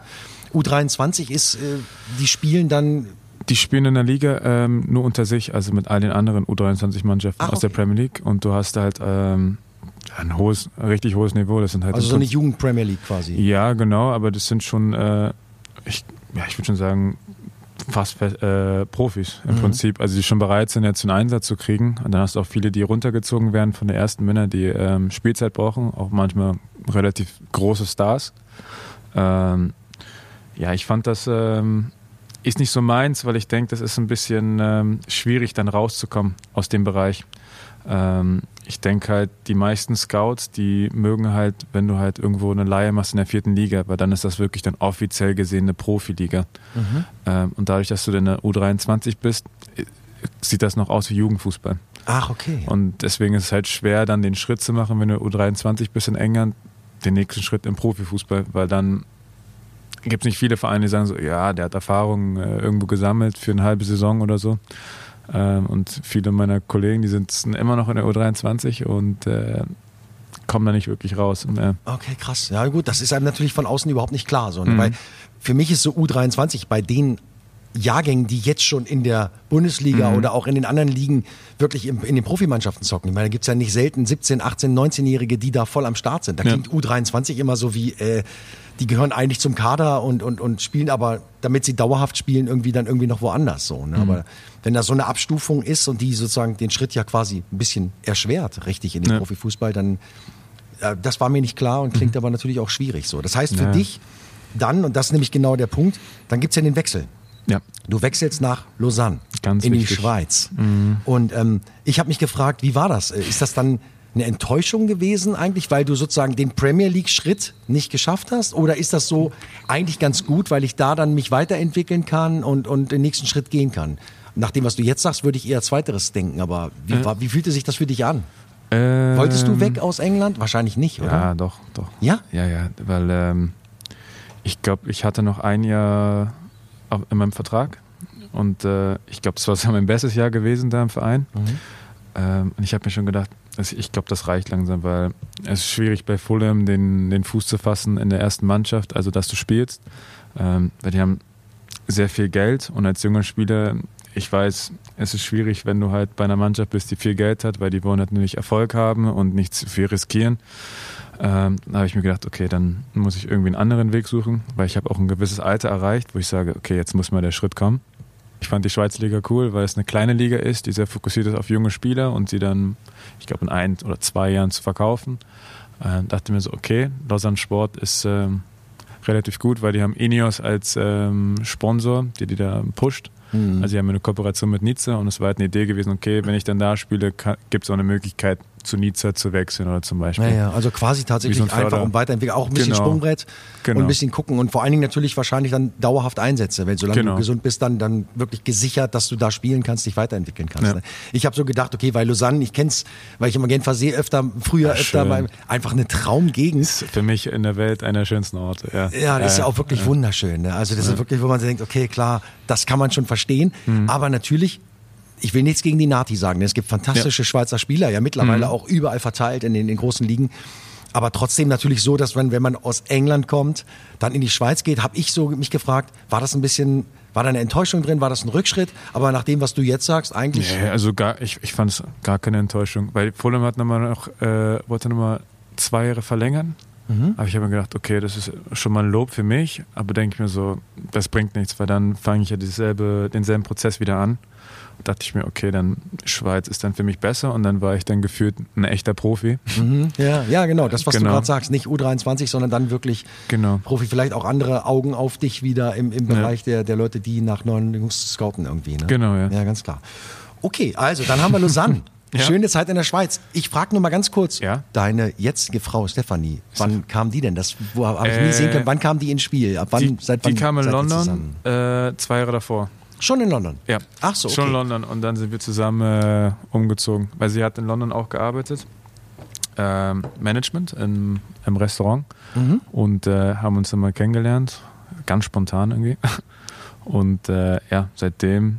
U23 ist, äh, die spielen dann Die spielen in der Liga ähm, nur unter sich, also mit all den anderen U23-Mannschaften Ach, aus der okay. Premier League. Und du hast halt ähm, ein hohes, richtig hohes Niveau. Das sind halt also so eine Jugend-Premier League quasi. Ja, genau, aber das sind schon, äh, ich, ja, ich würde schon sagen, fast äh, Profis im Prinzip. Also die schon bereit sind, jetzt einen Einsatz zu kriegen. Und dann hast du auch viele, die runtergezogen werden von den ersten Männern, die ähm, Spielzeit brauchen, auch manchmal relativ große Stars. Ähm, Ja, ich fand das ähm, ist nicht so meins, weil ich denke, das ist ein bisschen ähm, schwierig, dann rauszukommen aus dem Bereich. Ähm, ich denke halt, die meisten Scouts, die mögen halt, wenn du halt irgendwo eine Laie machst in der vierten Liga, weil dann ist das wirklich dann offiziell gesehen eine Profiliga. Mhm. Ähm, und dadurch, dass du in der U23 bist, äh, sieht das noch aus wie Jugendfußball. Ach, okay. Und deswegen ist es halt schwer, dann den Schritt zu machen, wenn du U23 bist in England, den nächsten Schritt im Profifußball, weil dann gibt es nicht viele Vereine, die sagen so, ja, der hat Erfahrung äh, irgendwo gesammelt für eine halbe Saison oder so. Ähm, und viele meiner Kollegen, die sind immer noch in der U23 und äh, kommen da nicht wirklich raus. Und, äh, Okay, krass. Ja, gut, das ist einem natürlich von außen überhaupt nicht klar. So, ne? Mhm. Weil für mich ist so U23 bei den Jahrgängen, die jetzt schon in der Bundesliga Mhm. oder auch in den anderen Ligen wirklich in, in den Profimannschaften zocken. Ich meine, da gibt's ja nicht selten 17, 18, 19-Jährige, die da voll am Start sind. Da Ja. klingt U23 immer so wie, äh, die gehören eigentlich zum Kader und, und, und spielen aber, damit sie dauerhaft spielen, irgendwie dann irgendwie noch woanders. So, ne? Aber wenn da so eine Abstufung ist und die sozusagen den Schritt ja quasi ein bisschen erschwert, richtig in den Ja. Profifußball, dann äh, das war mir nicht klar und klingt aber natürlich auch schwierig so. Das heißt für Ja. dich dann, und das ist nämlich genau der Punkt, dann gibt's ja den Wechsel. ja. Du wechselst nach Lausanne Ganz in wichtig. die Schweiz. Und ähm, ich habe mich gefragt, wie war das? Äh, Ist das dann eine Enttäuschung gewesen eigentlich, weil du sozusagen den Premier League Schritt nicht geschafft hast? Oder ist das so eigentlich ganz gut, weil ich da dann mich weiterentwickeln kann und, und den nächsten Schritt gehen kann? Nach dem, was du jetzt sagst, würde ich eher Zweiteres denken. Aber wie, war, wie fühlte sich das für dich an? Wolltest du Ähm, weg aus England? Wahrscheinlich nicht, oder? Ja, doch, doch. Ja? Ja, ja, weil ähm, ich glaube, ich hatte noch ein Jahr in meinem Vertrag und äh, ich glaube, das war mein bestes Jahr gewesen da im Verein. Ähm, und ich habe mir schon gedacht, dass ich glaube, das reicht langsam, weil es ist schwierig bei Fulham den, den Fuß zu fassen in der ersten Mannschaft, also dass du spielst, ähm, weil die haben sehr viel Geld und als junger Spieler, ich weiß, es ist schwierig, wenn du halt bei einer Mannschaft bist, die viel Geld hat, weil die wollen natürlich Erfolg haben und nicht zu viel riskieren. Ähm, da habe ich mir gedacht, okay, dann muss ich irgendwie einen anderen Weg suchen, weil ich habe auch ein gewisses Alter erreicht, wo ich sage, okay, jetzt muss mal der Schritt kommen. Ich fand die Schweizer Liga cool, weil es eine kleine Liga ist, die sehr fokussiert ist auf junge Spieler und sie dann, ich glaube, in ein oder zwei Jahren zu verkaufen. Äh, dachte mir so, okay, Lausanne Sport ist ähm, relativ gut, weil die haben Ineos als ähm, Sponsor, die die da pusht. Also sie haben eine Kooperation mit Nizza und es war halt eine Idee gewesen, okay, wenn ich dann da spiele, gibt es auch eine Möglichkeit, zu Nizza zu wechseln oder zum Beispiel. Ja, ja, also quasi tatsächlich so ein einfach um weiterentwickeln, auch ein bisschen Genau. Sprungbrett Genau. und ein bisschen gucken und vor allen Dingen natürlich wahrscheinlich dann dauerhaft Einsätze, wenn solange Genau. du gesund bist, dann dann wirklich gesichert, dass du da spielen kannst, dich weiterentwickeln kannst. Ja. Ne? Ich habe so gedacht, okay, weil Lausanne, ich kenn's, weil ich immer Genfer See öfter, früher Ja, öfter, schön. bei, einfach eine Traumgegend. ist für mich in der Welt einer der schönsten Orte. Ja, Ja, das ist ja auch wirklich wunderschön. Ne? Also das ist wirklich, wo man denkt, okay, klar, das kann man schon verstehen, Mhm. aber natürlich. Ich will nichts gegen die Nati sagen. denn Es gibt fantastische Schweizer Spieler, ja Mhm. mittlerweile auch überall verteilt in den, in den großen Ligen. Aber trotzdem natürlich so, dass wenn, wenn man aus England kommt, dann in die Schweiz geht, habe ich so mich gefragt, war das ein bisschen, war da eine Enttäuschung drin, war das ein Rückschritt? Aber nach dem, was du jetzt sagst, eigentlich. Nee, also gar, ich, ich fand es gar keine Enttäuschung, weil Fulham hat nochmal noch, äh, wollte nochmal zwei Jahre verlängern. Aber ich habe mir gedacht, okay, das ist schon mal ein Lob für mich, aber denke ich mir so, das bringt nichts, weil dann fange ich ja dieselbe, denselben Prozess wieder an. Dachte ich mir, okay, dann Schweiz ist dann für mich besser und dann war ich dann gefühlt ein echter Profi. Mhm. Ja, ja, genau, das, was du Genau. gerade sagst, nicht U23, sondern dann wirklich Genau. Profi, vielleicht auch andere Augen auf dich wieder im, im Bereich der, der Leute, die nach neuen Jungs scouten irgendwie. Ne? Genau, ja. Ja, ganz klar. Okay, also dann haben wir Lausanne. Ja. Schöne Zeit in der Schweiz. Ich frage nur mal ganz kurz, Ja. deine jetzige Frau Stefanie, wann kam die denn? Das wo habe ich nie Äh, sehen können. Wann kam die ins Spiel? Ab wann, Die, seit wann die kam in London äh, zwei Jahre davor. Schon in London? Ja. Ach so, okay. Schon in London und dann sind wir zusammen äh, umgezogen, weil sie hat in London auch gearbeitet. Ähm, Management im, im Restaurant Mhm. und äh, haben uns dann mal kennengelernt, ganz spontan irgendwie. Und äh, ja, seitdem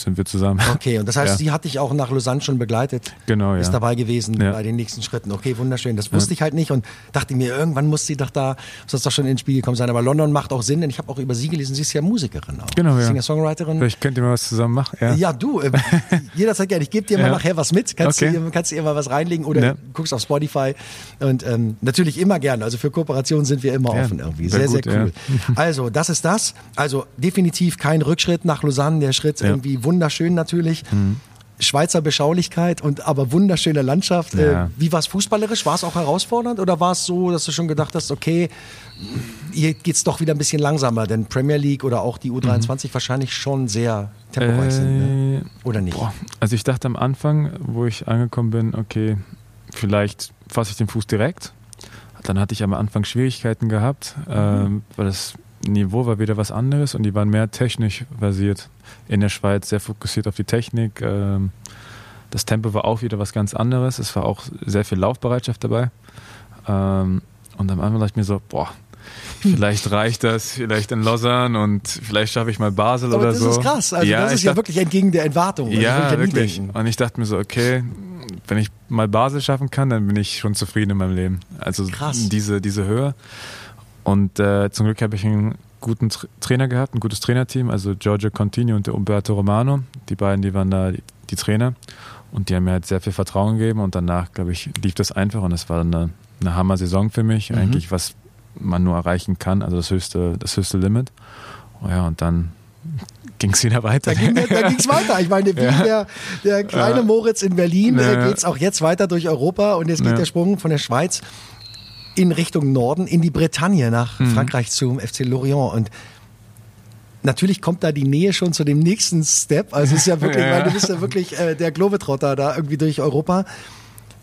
sind wir zusammen. Okay, und das heißt, Ja. sie hat dich auch nach Lausanne schon begleitet? Genau, ja. Ist dabei gewesen Ja. bei den nächsten Schritten. Okay, wunderschön. Das wusste ich halt nicht und dachte mir, irgendwann muss sie doch da, muss das doch schon ins Spiel gekommen sein. Aber London macht auch Sinn, denn ich habe auch über sie gelesen, sie ist ja Musikerin auch. Genau, ja. Singer-Songwriterin. Vielleicht könnt ihr mal was zusammen machen. Ja. Ja, du, äh, jederzeit gerne. Ich gebe dir mal Ja. nachher was mit. Kannst, Okay. du, kannst du ihr mal was reinlegen oder Ja. guckst auf Spotify. Und ähm, natürlich immer gerne. Also für Kooperationen sind wir immer Ja, offen irgendwie. Sehr, gut, sehr cool. ja. Also, das ist das. Also definitiv kein Rückschritt nach Lausanne. Der Schritt Ja. irgendwie wunderschön natürlich. Schweizer Beschaulichkeit und aber wunderschöne Landschaft. Ja. Äh, wie war es fußballerisch? War es auch herausfordernd oder war es so, dass du schon gedacht hast, okay, hier geht's doch wieder ein bisschen langsamer, denn Premier League oder auch die U23 wahrscheinlich schon sehr temporeich sind, ne? Äh, oder nicht? Boah, also ich dachte am Anfang, wo ich angekommen bin, okay, vielleicht fasse ich den Fuß direkt. Dann hatte ich am Anfang Schwierigkeiten gehabt, ähm, weil das Niveau war wieder was anderes und die waren mehr technisch basiert. In der Schweiz sehr fokussiert auf die Technik. Ähm, das Tempo war auch wieder was ganz anderes. Es war auch sehr viel Laufbereitschaft dabei. Ähm, und am Anfang dachte ich mir so, boah, vielleicht reicht das, vielleicht in Lausanne und vielleicht schaffe ich mal Basel aber oder das so. ist krass. Also das ich ist ja dachte- wirklich entgegen der Erwartung. Also ja, nie wirklich. denken. Und ich dachte mir so, okay, wenn ich mal Basel schaffen kann, dann bin ich schon zufrieden in meinem Leben. Also Krass. diese, diese Höhe. Und äh, zum Glück habe ich einen guten Tra Trainer gehabt, ein gutes Trainerteam, also Giorgio Contini und der Umberto Romano. Die beiden, die waren da die, die Trainer. Und die haben mir halt sehr viel Vertrauen gegeben und danach, glaube ich, lief das einfach und es war eine, eine Hammer-Saison für mich. Mhm. Eigentlich, was man nur erreichen kann, also das höchste, das höchste Limit. Oh ja, und dann ging es wieder weiter. Da ging ging's weiter. Ich meine, wie der, der kleine Ja. Moritz in Berlin Ja. äh, geht's auch jetzt weiter durch Europa und jetzt geht Ja. der Sprung von der Schweiz in Richtung Norden, in die Bretagne, nach Mhm. Frankreich zum FC Lorient. Und natürlich kommt da die Nähe schon zu dem nächsten Step. Also es ist ja wirklich, Ja. weil du bist ja wirklich äh, der Globetrotter da irgendwie durch Europa.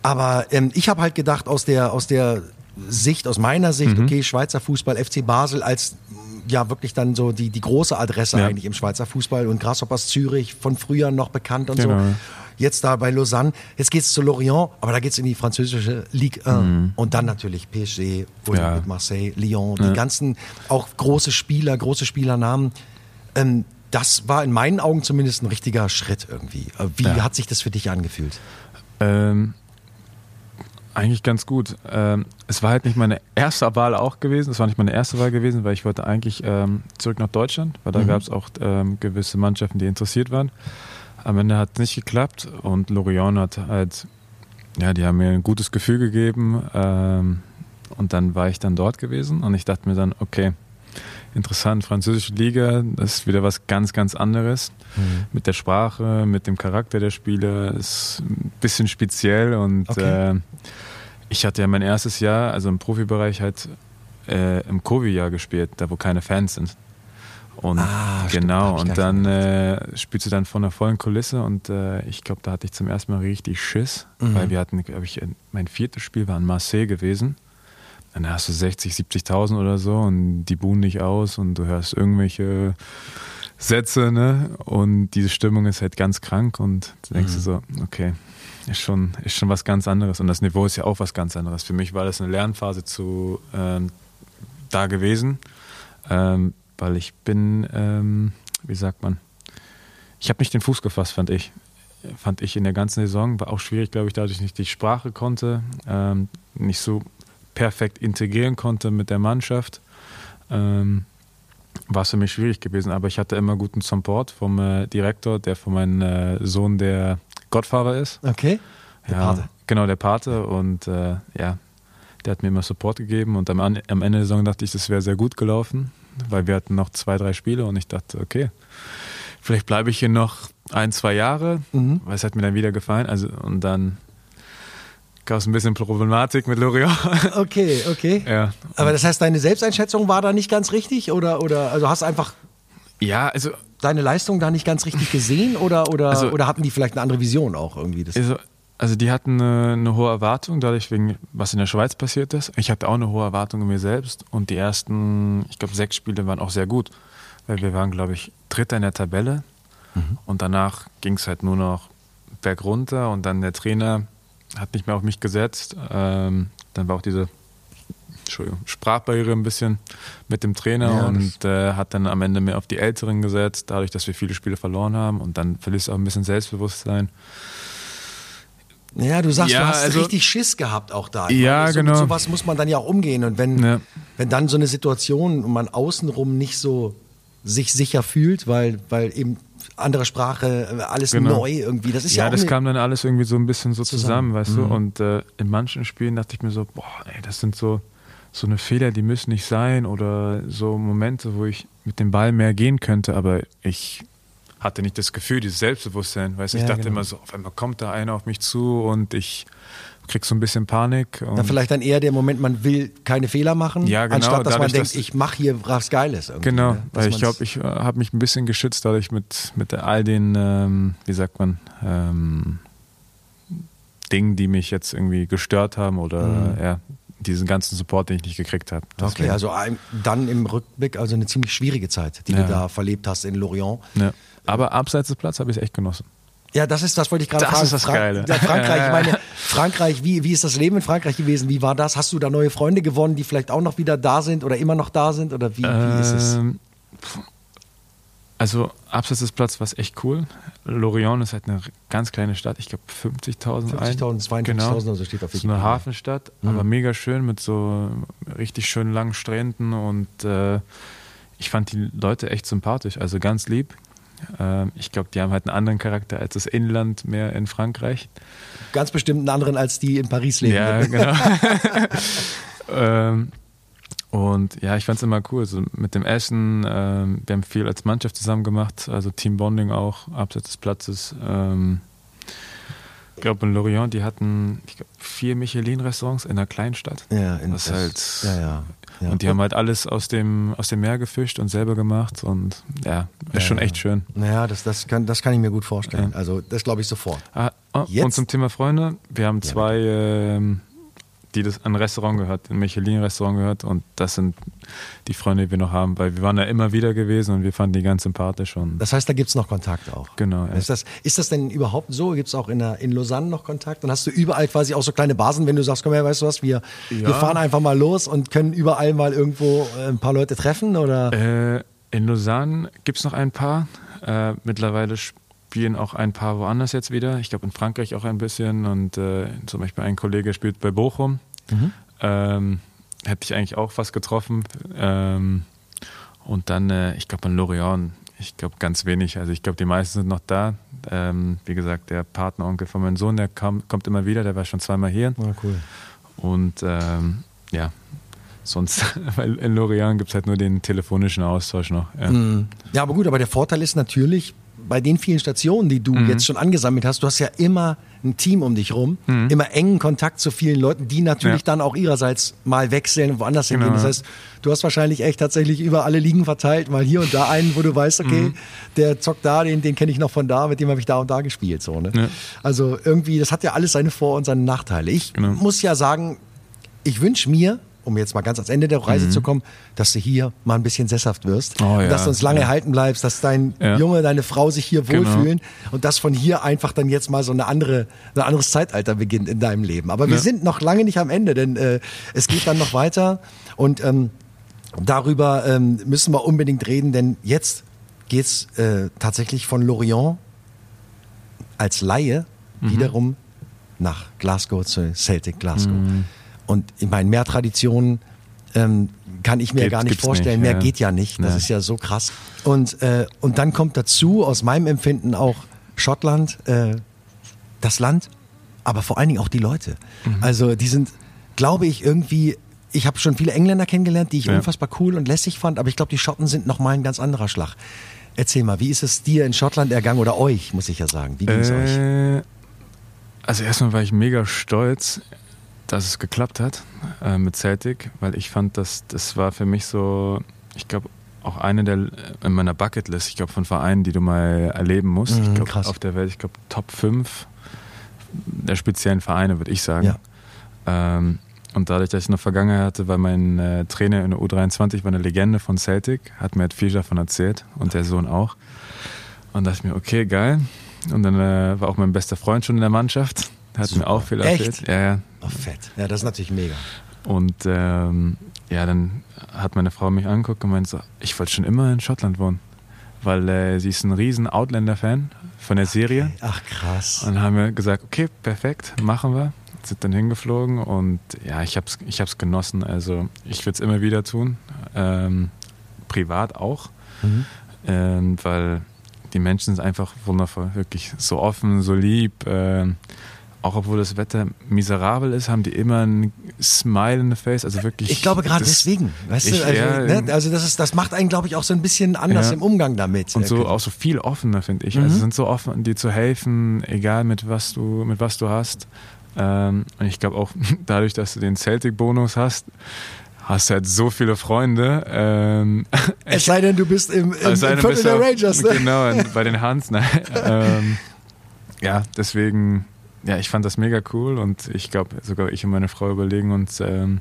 Aber ähm, ich habe halt gedacht, aus der, aus der Sicht, aus meiner Sicht, Mhm. okay, Schweizer Fußball, FC Basel als ja wirklich dann so die, die große Adresse Ja. eigentlich im Schweizer Fußball und Grasshoppers Zürich von früher noch bekannt und Genau. so. Jetzt da bei Lausanne, jetzt geht's zu Lorient, aber da geht's in die französische Ligue 1 und dann natürlich PSG, Mhm. Ja. mit Marseille, Lyon, die Ja. ganzen auch große Spieler, große Spielernamen. Ähm, das war in meinen Augen zumindest ein richtiger Schritt irgendwie. Äh, Wie Ja. hat sich das für dich angefühlt? Ähm, eigentlich ganz gut. Ähm, es war halt nicht meine erste Wahl auch gewesen. Es war nicht meine erste Wahl gewesen, weil ich wollte eigentlich ähm, zurück nach Deutschland, weil da Mhm. gab es auch ähm, gewisse Mannschaften, die interessiert waren. Am Ende hat es nicht geklappt und Lorient hat halt, ja, die haben mir ein gutes Gefühl gegeben. Ähm, und dann war ich dann dort gewesen und ich dachte mir dann, okay, interessant, französische Liga, das ist wieder was ganz, ganz anderes. Mit der Sprache, mit dem Charakter der Spieler, ist ein bisschen speziell und Okay. äh, ich hatte ja mein erstes Jahr, also im Profibereich halt äh, im Covid-Jahr gespielt, da wo keine Fans sind. Und Ah, stimmt, genau, ich und dann äh, spielst du dann vor einer vollen Kulisse und äh, ich glaube, da hatte ich zum ersten Mal richtig Schiss, Mhm. weil wir hatten, glaube ich, mein viertes Spiel war in Marseille gewesen. Dann hast du 60, 70.000 oder so und die buhen dich aus und du hörst irgendwelche Sätze, ne? Und diese Stimmung ist halt ganz krank und du denkst Mhm. du so, okay, ist schon, ist schon was ganz anderes. Und das Niveau ist ja auch was ganz anderes. Für mich war das eine Lernphase zu ähm, da gewesen, ähm, weil ich bin, ähm, wie sagt man, ich habe nicht den Fuß gefasst, fand ich. Fand ich in der ganzen Saison. War auch schwierig, glaube ich, dadurch ich nicht die Sprache konnte, ähm, nicht so perfekt integrieren konnte mit der Mannschaft. Ähm, war es für mich schwierig gewesen, aber ich hatte immer guten Support vom äh, Direktor, der von meinem äh, Sohn der Godfather ist. Okay. Der ja, Pate. Genau, der Pate. Und äh, ja, der hat mir immer Support gegeben. Und am, am Ende der Saison dachte ich, das wäre sehr gut gelaufen, weil wir hatten noch zwei, drei Spiele und ich dachte, okay, vielleicht bleibe ich hier noch ein, zwei Jahre, Mhm. weil es hat mir dann wieder gefallen. Also, und dann gab es ein bisschen Problematik mit Lorient. Okay, okay. ja. Aber das heißt, deine Selbsteinschätzung war da nicht ganz richtig oder, oder also hast einfach ja, also deine Leistung da nicht ganz richtig gesehen oder, oder, Also- oder hatten die vielleicht eine andere Vision auch irgendwie? Das, Also, also die hatten eine, eine hohe Erwartung, dadurch wegen, was in der Schweiz passiert ist. Ich hatte auch eine hohe Erwartung in mir selbst und die ersten, ich glaube, sechs Spiele waren auch sehr gut, weil wir waren, glaube ich, Dritter in der Tabelle und danach ging es halt nur noch bergunter und dann der Trainer hat nicht mehr auf mich gesetzt. Ähm, dann war auch diese Entschuldigung, Sprachbarriere ein bisschen mit dem Trainer Ja, und äh, hat dann am Ende mehr auf die Älteren gesetzt, dadurch, dass wir viele Spiele verloren haben und dann verlierst du auch ein bisschen Selbstbewusstsein. Ja, du sagst, Ja, du hast also- richtig Schiss gehabt auch da. Ja, so, genau. Mit sowas muss man dann ja auch umgehen und wenn, Ja. wenn dann so eine Situation und man außenrum nicht so sich sicher fühlt, weil, weil eben andere Sprache, äh, alles Genau. neu irgendwie, das ist ja, Ja, das kam dann alles irgendwie so ein bisschen so Zusammen. zusammen, weißt Mhm. du? Und äh, in manchen Spielen dachte ich mir so, boah, ey, das sind so, so eine Fehler, die müssen nicht sein oder so Momente, wo ich mit dem Ball mehr gehen könnte, aber ich hatte nicht das Gefühl, dieses Selbstbewusstsein. Weißt, du, ich Ja, dachte genau. immer so, auf einmal kommt da einer auf mich zu und ich krieg so ein bisschen Panik. Und Dann vielleicht dann eher der Moment, man will keine Fehler machen, Ja, genau, anstatt dass man dadurch, denkt, dass- ich mache hier was Geiles. Genau, ne? Weil ich glaube, ich äh, habe mich ein bisschen geschützt dadurch mit, mit all den, ähm, wie sagt man, ähm, Dingen, die mich jetzt irgendwie gestört haben oder ja, diesen ganzen Support, den ich nicht gekriegt habe. Okay, also ein, dann im Rückblick also eine ziemlich schwierige Zeit, die Ja. du da verlebt hast in Lorient. ja. Aber abseits des Platzes habe ich es echt genossen. Ja, das ist, das wollte ich gerade Das fragen. ist das Geile. Ja, Frankreich, ich meine, Frankreich, wie, wie ist das Leben in Frankreich gewesen? Wie war das? Hast du da neue Freunde gewonnen, die vielleicht auch noch wieder da sind oder immer noch da sind? Oder wie, wie ist es? Ähm, Also abseits des Platzes war es echt cool. Lorient ist halt eine ganz kleine Stadt. Ich glaube 50.000 ein. 50.000, 52.000 Genau. oder so steht auf Das ist eine Wikipedia. Hafenstadt, aber mega schön mit so richtig schönen langen Stränden und äh, ich fand die Leute echt sympathisch, also ganz lieb. Ähm, ich glaube, die haben halt einen anderen Charakter als das Inland mehr in Frankreich. Ganz bestimmt einen anderen als die in Paris leben. Ja, genau. ähm, und ja, ich fand es immer cool. So mit dem Essen, ähm, wir haben viel als Mannschaft zusammen gemacht, also Teambonding auch, abseits des Platzes. Ähm, ich glaube, in Lorient, die hatten glaub, vier Michelin-Restaurants in einer Kleinstadt. Ja, in Das halt- ja, ja, ja. Und die haben halt alles aus dem, aus dem Meer gefischt und selber gemacht. Und ja, ist schon echt schön. Naja, das, das, kann, das kann ich mir gut vorstellen. Also, das glaube ich sofort. Ah, oh, und zum Thema Freunde, wir haben zwei, ähm, die das an ein Restaurant gehört, ein Michelin-Restaurant gehört und das sind die Freunde, die wir noch haben, weil wir waren da immer wieder gewesen und wir fanden die ganz sympathisch und Das heißt, da gibt es noch Kontakt auch. Genau, ja. Ist das, ist das denn überhaupt so? Gibt es auch in, der, in Lausanne noch Kontakt? Und hast du überall quasi auch so kleine Basen, wenn du sagst, komm her, weißt du was, wir, wir fahren einfach mal los und können überall mal irgendwo äh, ein paar Leute treffen? Oder? Äh, in Lausanne gibt es noch ein paar. Äh, mittlerweile spielen auch ein paar woanders jetzt wieder. Ich glaube in Frankreich auch ein bisschen. Und äh, zum Beispiel ein Kollege spielt bei Bochum. Ähm, hätte ich eigentlich auch fast getroffen. Ähm, und dann, äh, ich glaube in Lorient, ich glaube ganz wenig. Also ich glaube, die meisten sind noch da. Ähm, wie gesagt, der Partneronkel von meinem Sohn, der kam, kommt immer wieder, der war schon zweimal hier. Ja, cool. Und ähm, ja, sonst, weil in Lorient gibt es halt nur den telefonischen Austausch noch. Ja. Ja, aber gut, aber der Vorteil ist natürlich, bei den vielen Stationen, die du Mhm. jetzt schon angesammelt hast, du hast ja immer ein Team um dich rum, immer engen Kontakt zu vielen Leuten, die natürlich Mhm. Ja. dann auch ihrerseits mal wechseln und woanders Genau. hingehen. Das heißt, du hast wahrscheinlich echt tatsächlich über alle Ligen verteilt, mal hier und da einen, wo du weißt, okay, Mhm. der zockt da, den, den kenne ich noch von da, mit dem habe ich da und da gespielt. So, ne? Ja. Also irgendwie, das hat ja alles seine Vor- und seine Nachteile. Ich Genau. muss ja sagen, ich wünsche mir, um jetzt mal ganz ans Ende der Reise zu kommen, dass du hier mal ein bisschen sesshaft wirst. Mhm. Oh ja, dass du uns lange ja. erhalten bleibst, dass dein Ja. Junge, deine Frau sich hier Genau. wohlfühlen und dass von hier einfach dann jetzt mal so eine andere, ein anderes Zeitalter beginnt in deinem Leben. Aber wir sind noch lange nicht am Ende, denn äh, es geht dann noch weiter und ähm, darüber ähm, müssen wir unbedingt reden, denn jetzt geht's äh, tatsächlich von Lorient als Laie Mhm. wiederum nach Glasgow zu Celtic Glasgow. Und ich meine, mehr Traditionen ähm, kann ich mir Geht- gar nicht vorstellen. nicht, mehr ja. geht ja nicht. Das Nee. ist ja so krass. Und, äh, und dann kommt dazu, aus meinem Empfinden auch Schottland, äh, das Land, aber vor allen Dingen auch die Leute. Mhm. Also die sind, glaube ich, irgendwie. Ich habe schon viele Engländer kennengelernt, die ich Ja. unfassbar cool und lässig fand, aber ich glaube, die Schotten sind noch mal ein ganz anderer Schlag. Erzähl mal, wie ist es dir in Schottland ergangen oder euch, muss ich ja sagen? Wie ging es euch? Äh, also erstmal war ich mega stolz, dass es geklappt hat äh, mit Celtic, weil ich fand, dass das war für mich so, ich glaube, auch eine der äh, in meiner Bucketlist, ich glaube, von Vereinen, die du mal erleben musst. Mhm, ich glaube, auf der Welt, ich glaube, Top 5 der speziellen Vereine, würde ich sagen. Ja. Ähm, und dadurch, dass ich eine Vergangenheit hatte, weil mein äh, Trainer in der U23 war eine Legende von Celtic, hat mir halt viel davon erzählt und der Sohn auch. Und dachte ich mir, okay, geil. Und dann äh, war auch mein bester Freund schon in der Mannschaft. Hat mir auch viel Echt? erzählt. Ja, ja. Oh, fett. Ja, das ist natürlich mega. Und ähm, ja, dann hat meine Frau mich angeguckt und meinte so, ich wollte schon immer in Schottland wohnen. Weil äh, sie ist ein riesen Outlander-Fan von der Serie. Ach, krass. Und dann haben wir gesagt, okay, perfekt, machen wir. Sind dann hingeflogen und ja, ich hab's, ich hab's genossen. Also ich würde es immer wieder tun. Ähm, privat auch. Ähm, weil die Menschen sind einfach wundervoll, wirklich so offen, so lieb. Ähm, auch obwohl das Wetter miserabel ist, haben die immer ein Smile in the Face, also wirklich. Ich glaube gerade deswegen, weißt ich- du, also, ja, ne? also das ist, das macht einen, glaube ich, auch so ein bisschen anders Ja. im Umgang damit. Und so auch so viel offener, finde ich. Mhm. Also sind so offen, dir zu helfen, egal mit was du, mit was du hast. Ähm, und ich glaube auch dadurch, dass du den Celtic-Bonus hast, hast du halt so viele Freunde. Ähm, Es sei denn, du bist im, im, im Viertel der Rangers. Ne? Genau, bei den Hans. Ne? ähm, ja, deswegen, ja, ich fand das mega cool und ich glaube, sogar ich und meine Frau überlegen uns, ähm,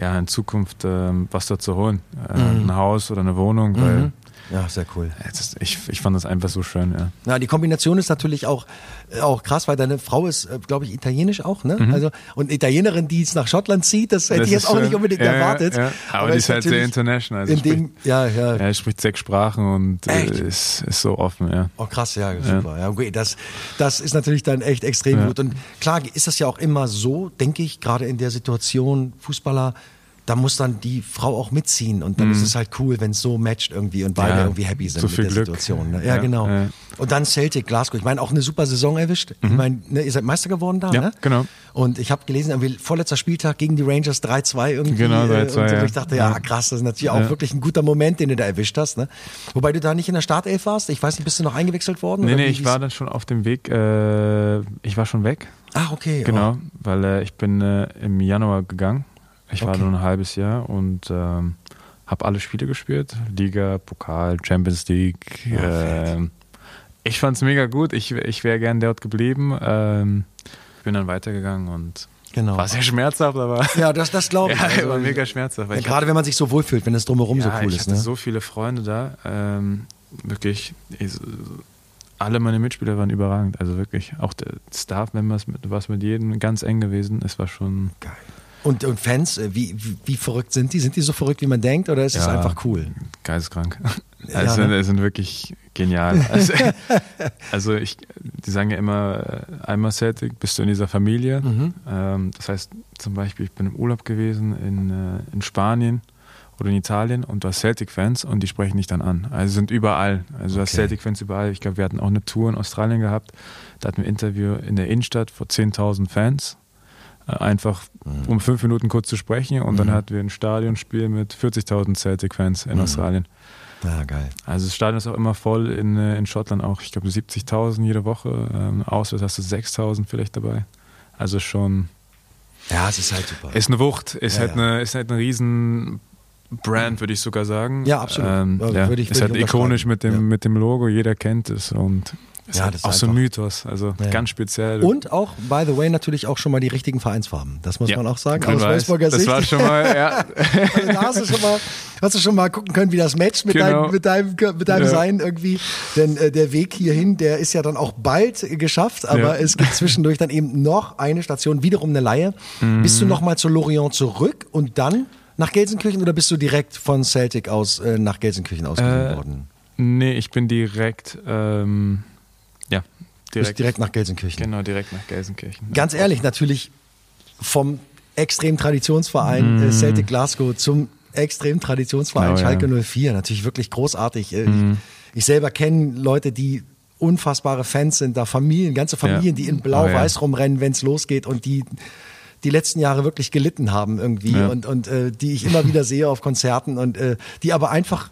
ja, in Zukunft ähm, was da zu holen. Äh, Mhm. Ein Haus oder eine Wohnung, weil Mhm. Ja, sehr cool. ja, ist, ich, ich fand das einfach so schön, ja. Na, die Kombination ist natürlich auch, äh, auch krass, weil deine Frau ist, äh, glaube ich, italienisch auch, ne? Also, und Italienerin, die es nach Schottland zieht, das hätte Mhm. Ich jetzt auch nicht unbedingt Ja, erwartet. Ja, ja. Aber, die ist halt sehr international. Also in spricht, dem, ja, ja. ja, er spricht sechs Sprachen und äh, ist, ist so offen, ja. Oh krass, ja, super. Ja, okay, das, das ist natürlich dann echt extrem Ja. gut. Und klar ist das ja auch immer so, denke ich, gerade in der Situation, Fußballer, da muss dann die Frau auch mitziehen und dann ist es halt cool, wenn es so matcht irgendwie und beide Mhm. Ja, irgendwie happy sind so mit der Glück. Situation. Ne? Ja, Ja, genau. ja. Und dann Celtic, Glasgow. Ich meine, auch eine super Saison erwischt. Ich meine, ne, ihr seid Meister geworden da, Mhm. Ja, ne? genau. Und ich habe gelesen, irgendwie vorletzter Spieltag gegen die Rangers 3-2 irgendwie. Genau, äh, 3-2, Und so. ich dachte, ja, krass, das ist natürlich auch wirklich ein guter Moment, den du da erwischt hast. Ne? Wobei du da nicht in der Startelf warst. Ich weiß nicht, bist du noch eingewechselt worden? Nee, nee, ich war dann schon auf dem Weg, äh, ich war schon weg. Ah, okay. Genau, weil äh, ich bin äh, im Januar gegangen. Ich war Okay. nur ein halbes Jahr und ähm, habe alle Spiele gespielt. Liga, Pokal, Champions League. ähm, ich fand es mega gut. Ich, ich wäre gern dort geblieben. Ähm, bin dann weitergegangen und Oh, genau. war sehr schmerzhaft, aber Ja, das, das glaube ich. ja, Also, war mega schmerzhaft. ja, ich gerade wenn man sich so wohlfühlt, wenn es drumherum ja, so cool ich ist. hatte Ne? so viele Freunde da. Ähm, wirklich, ich, alle meine Mitspieler waren überragend. Also wirklich, auch der Staff-Members, warst mit jedem ganz eng gewesen. Es war schon Geil. Und, und Fans, äh, wie, wie, wie verrückt sind die? Sind die so verrückt, wie man denkt, oder ist es Ja. einfach cool? geisteskrank. Ja, Also, ne? Es sind wirklich genial. Also, also ich, die sagen ja immer, äh, einmal Celtic bist du in dieser Familie. Mhm. Ähm, das heißt zum Beispiel, ich bin im Urlaub gewesen in, äh, in Spanien oder in Italien und du hast Celtic-Fans und die sprechen dich dann an. Also sind überall. Also du hast. Celtic-Fans überall. Ich glaube, wir hatten auch eine Tour in Australien gehabt. Da hatten wir ein Interview in der Innenstadt vor 10.000 Fans. Äh, Einfach Mhm. um fünf Minuten kurz zu sprechen und dann hatten wir ein Stadionspiel mit 40.000 Celtic-Fans Mhm. in Australien. Ja, geil. Also das Stadion ist auch immer voll in, äh, in Schottland auch. Ich glaube 70.000 jede Woche. Ähm, auswärts hast du 6.000 vielleicht dabei. Also schon, Ja, es ist halt super. ist eine Wucht. Ist, Ja, halt, ja. Eine, ist halt eine riesen Brand, würde ich sogar sagen. Ja, absolut. Ähm, Ja, würde ich- ist würde halt ich ikonisch mit dem, mit dem Logo. Jeder kennt es und ist Ja, das ist auch so ein Mythos. Also Ja. ganz speziell. Und auch, by the way, natürlich auch schon mal die richtigen Vereinsfarben. Das muss Ja. man auch sagen. Aus Wolfsburger Das Sicht. war schon mal, ja. Also da hast du schon mal, hast du schon mal gucken können, wie das matcht mit Genau. deinem, mit deinem, mit deinem Ja. Sein irgendwie. Denn äh, der Weg hierhin, der ist ja dann auch bald äh, geschafft, aber es gibt zwischendurch dann eben noch eine Station, wiederum eine Laie. Mhm. Bist du noch mal zu Lorient zurück und dann nach Gelsenkirchen oder bist du direkt von Celtic aus äh, nach Gelsenkirchen ausgeliehen Äh, worden? Nee, ich bin direkt, ähm, direkt, direkt nach Gelsenkirchen. genau, direkt nach Gelsenkirchen. Ganz ehrlich, natürlich vom extrem Traditionsverein äh, Celtic Glasgow zum extrem Traditionsverein Mhm. Genau, ja. Schalke 04. Natürlich wirklich großartig. Mhm. Ich, ich selber kenne Leute, die unfassbare Fans sind, da Familien, ganze Familien, Ja. die in Blau-Weiß Oh, ja. rumrennen, wenn es losgeht und die die letzten Jahre wirklich gelitten haben irgendwie und, und äh, die ich immer wieder sehe auf Konzerten und äh, die aber einfach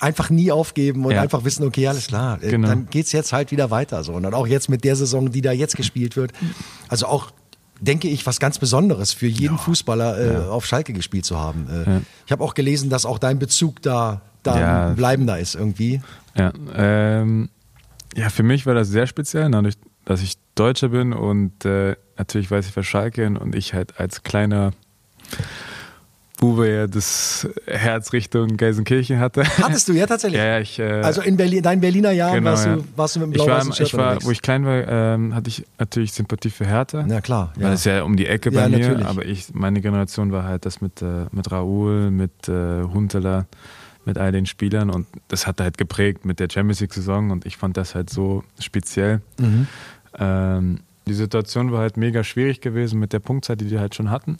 einfach nie aufgeben und Ja. einfach wissen, okay, alles klar, äh, Genau. dann geht's jetzt halt wieder weiter so. Und auch jetzt mit der Saison, die da jetzt gespielt wird. Also auch, denke ich, was ganz Besonderes für jeden Fußballer äh, auf Schalke gespielt zu haben. Äh, Ja. Ich habe auch gelesen, dass auch dein Bezug da, da Ja. bleibender ist irgendwie. Ja, ähm, ja, für mich war das sehr speziell, dadurch, dass ich Deutscher bin und äh, natürlich weiß ich, was Schalke und ich halt als kleiner Bube ja das Herz Richtung Gelsenkirchen hatte. Hattest du ja tatsächlich? ja, ich, äh, Also in Berlin, deinen Berliner Jahren genau, warst, ja. du, warst du mit dem ich war, blau-weißen ich Shirt war, unterwegs. Wo ich klein war, ähm, hatte ich natürlich Sympathie für Hertha. Na klar, Weil ja. es ja um die Ecke bei Ja, mir, natürlich. aber ich, meine Generation war halt das mit, äh, mit Raoul, mit äh, Huntela, mit all den Spielern und das hat halt geprägt mit der Champions League-Saison und ich fand das halt so speziell. Mhm. Ähm, die Situation war halt mega schwierig gewesen mit der Punktzahl, die die halt schon hatten.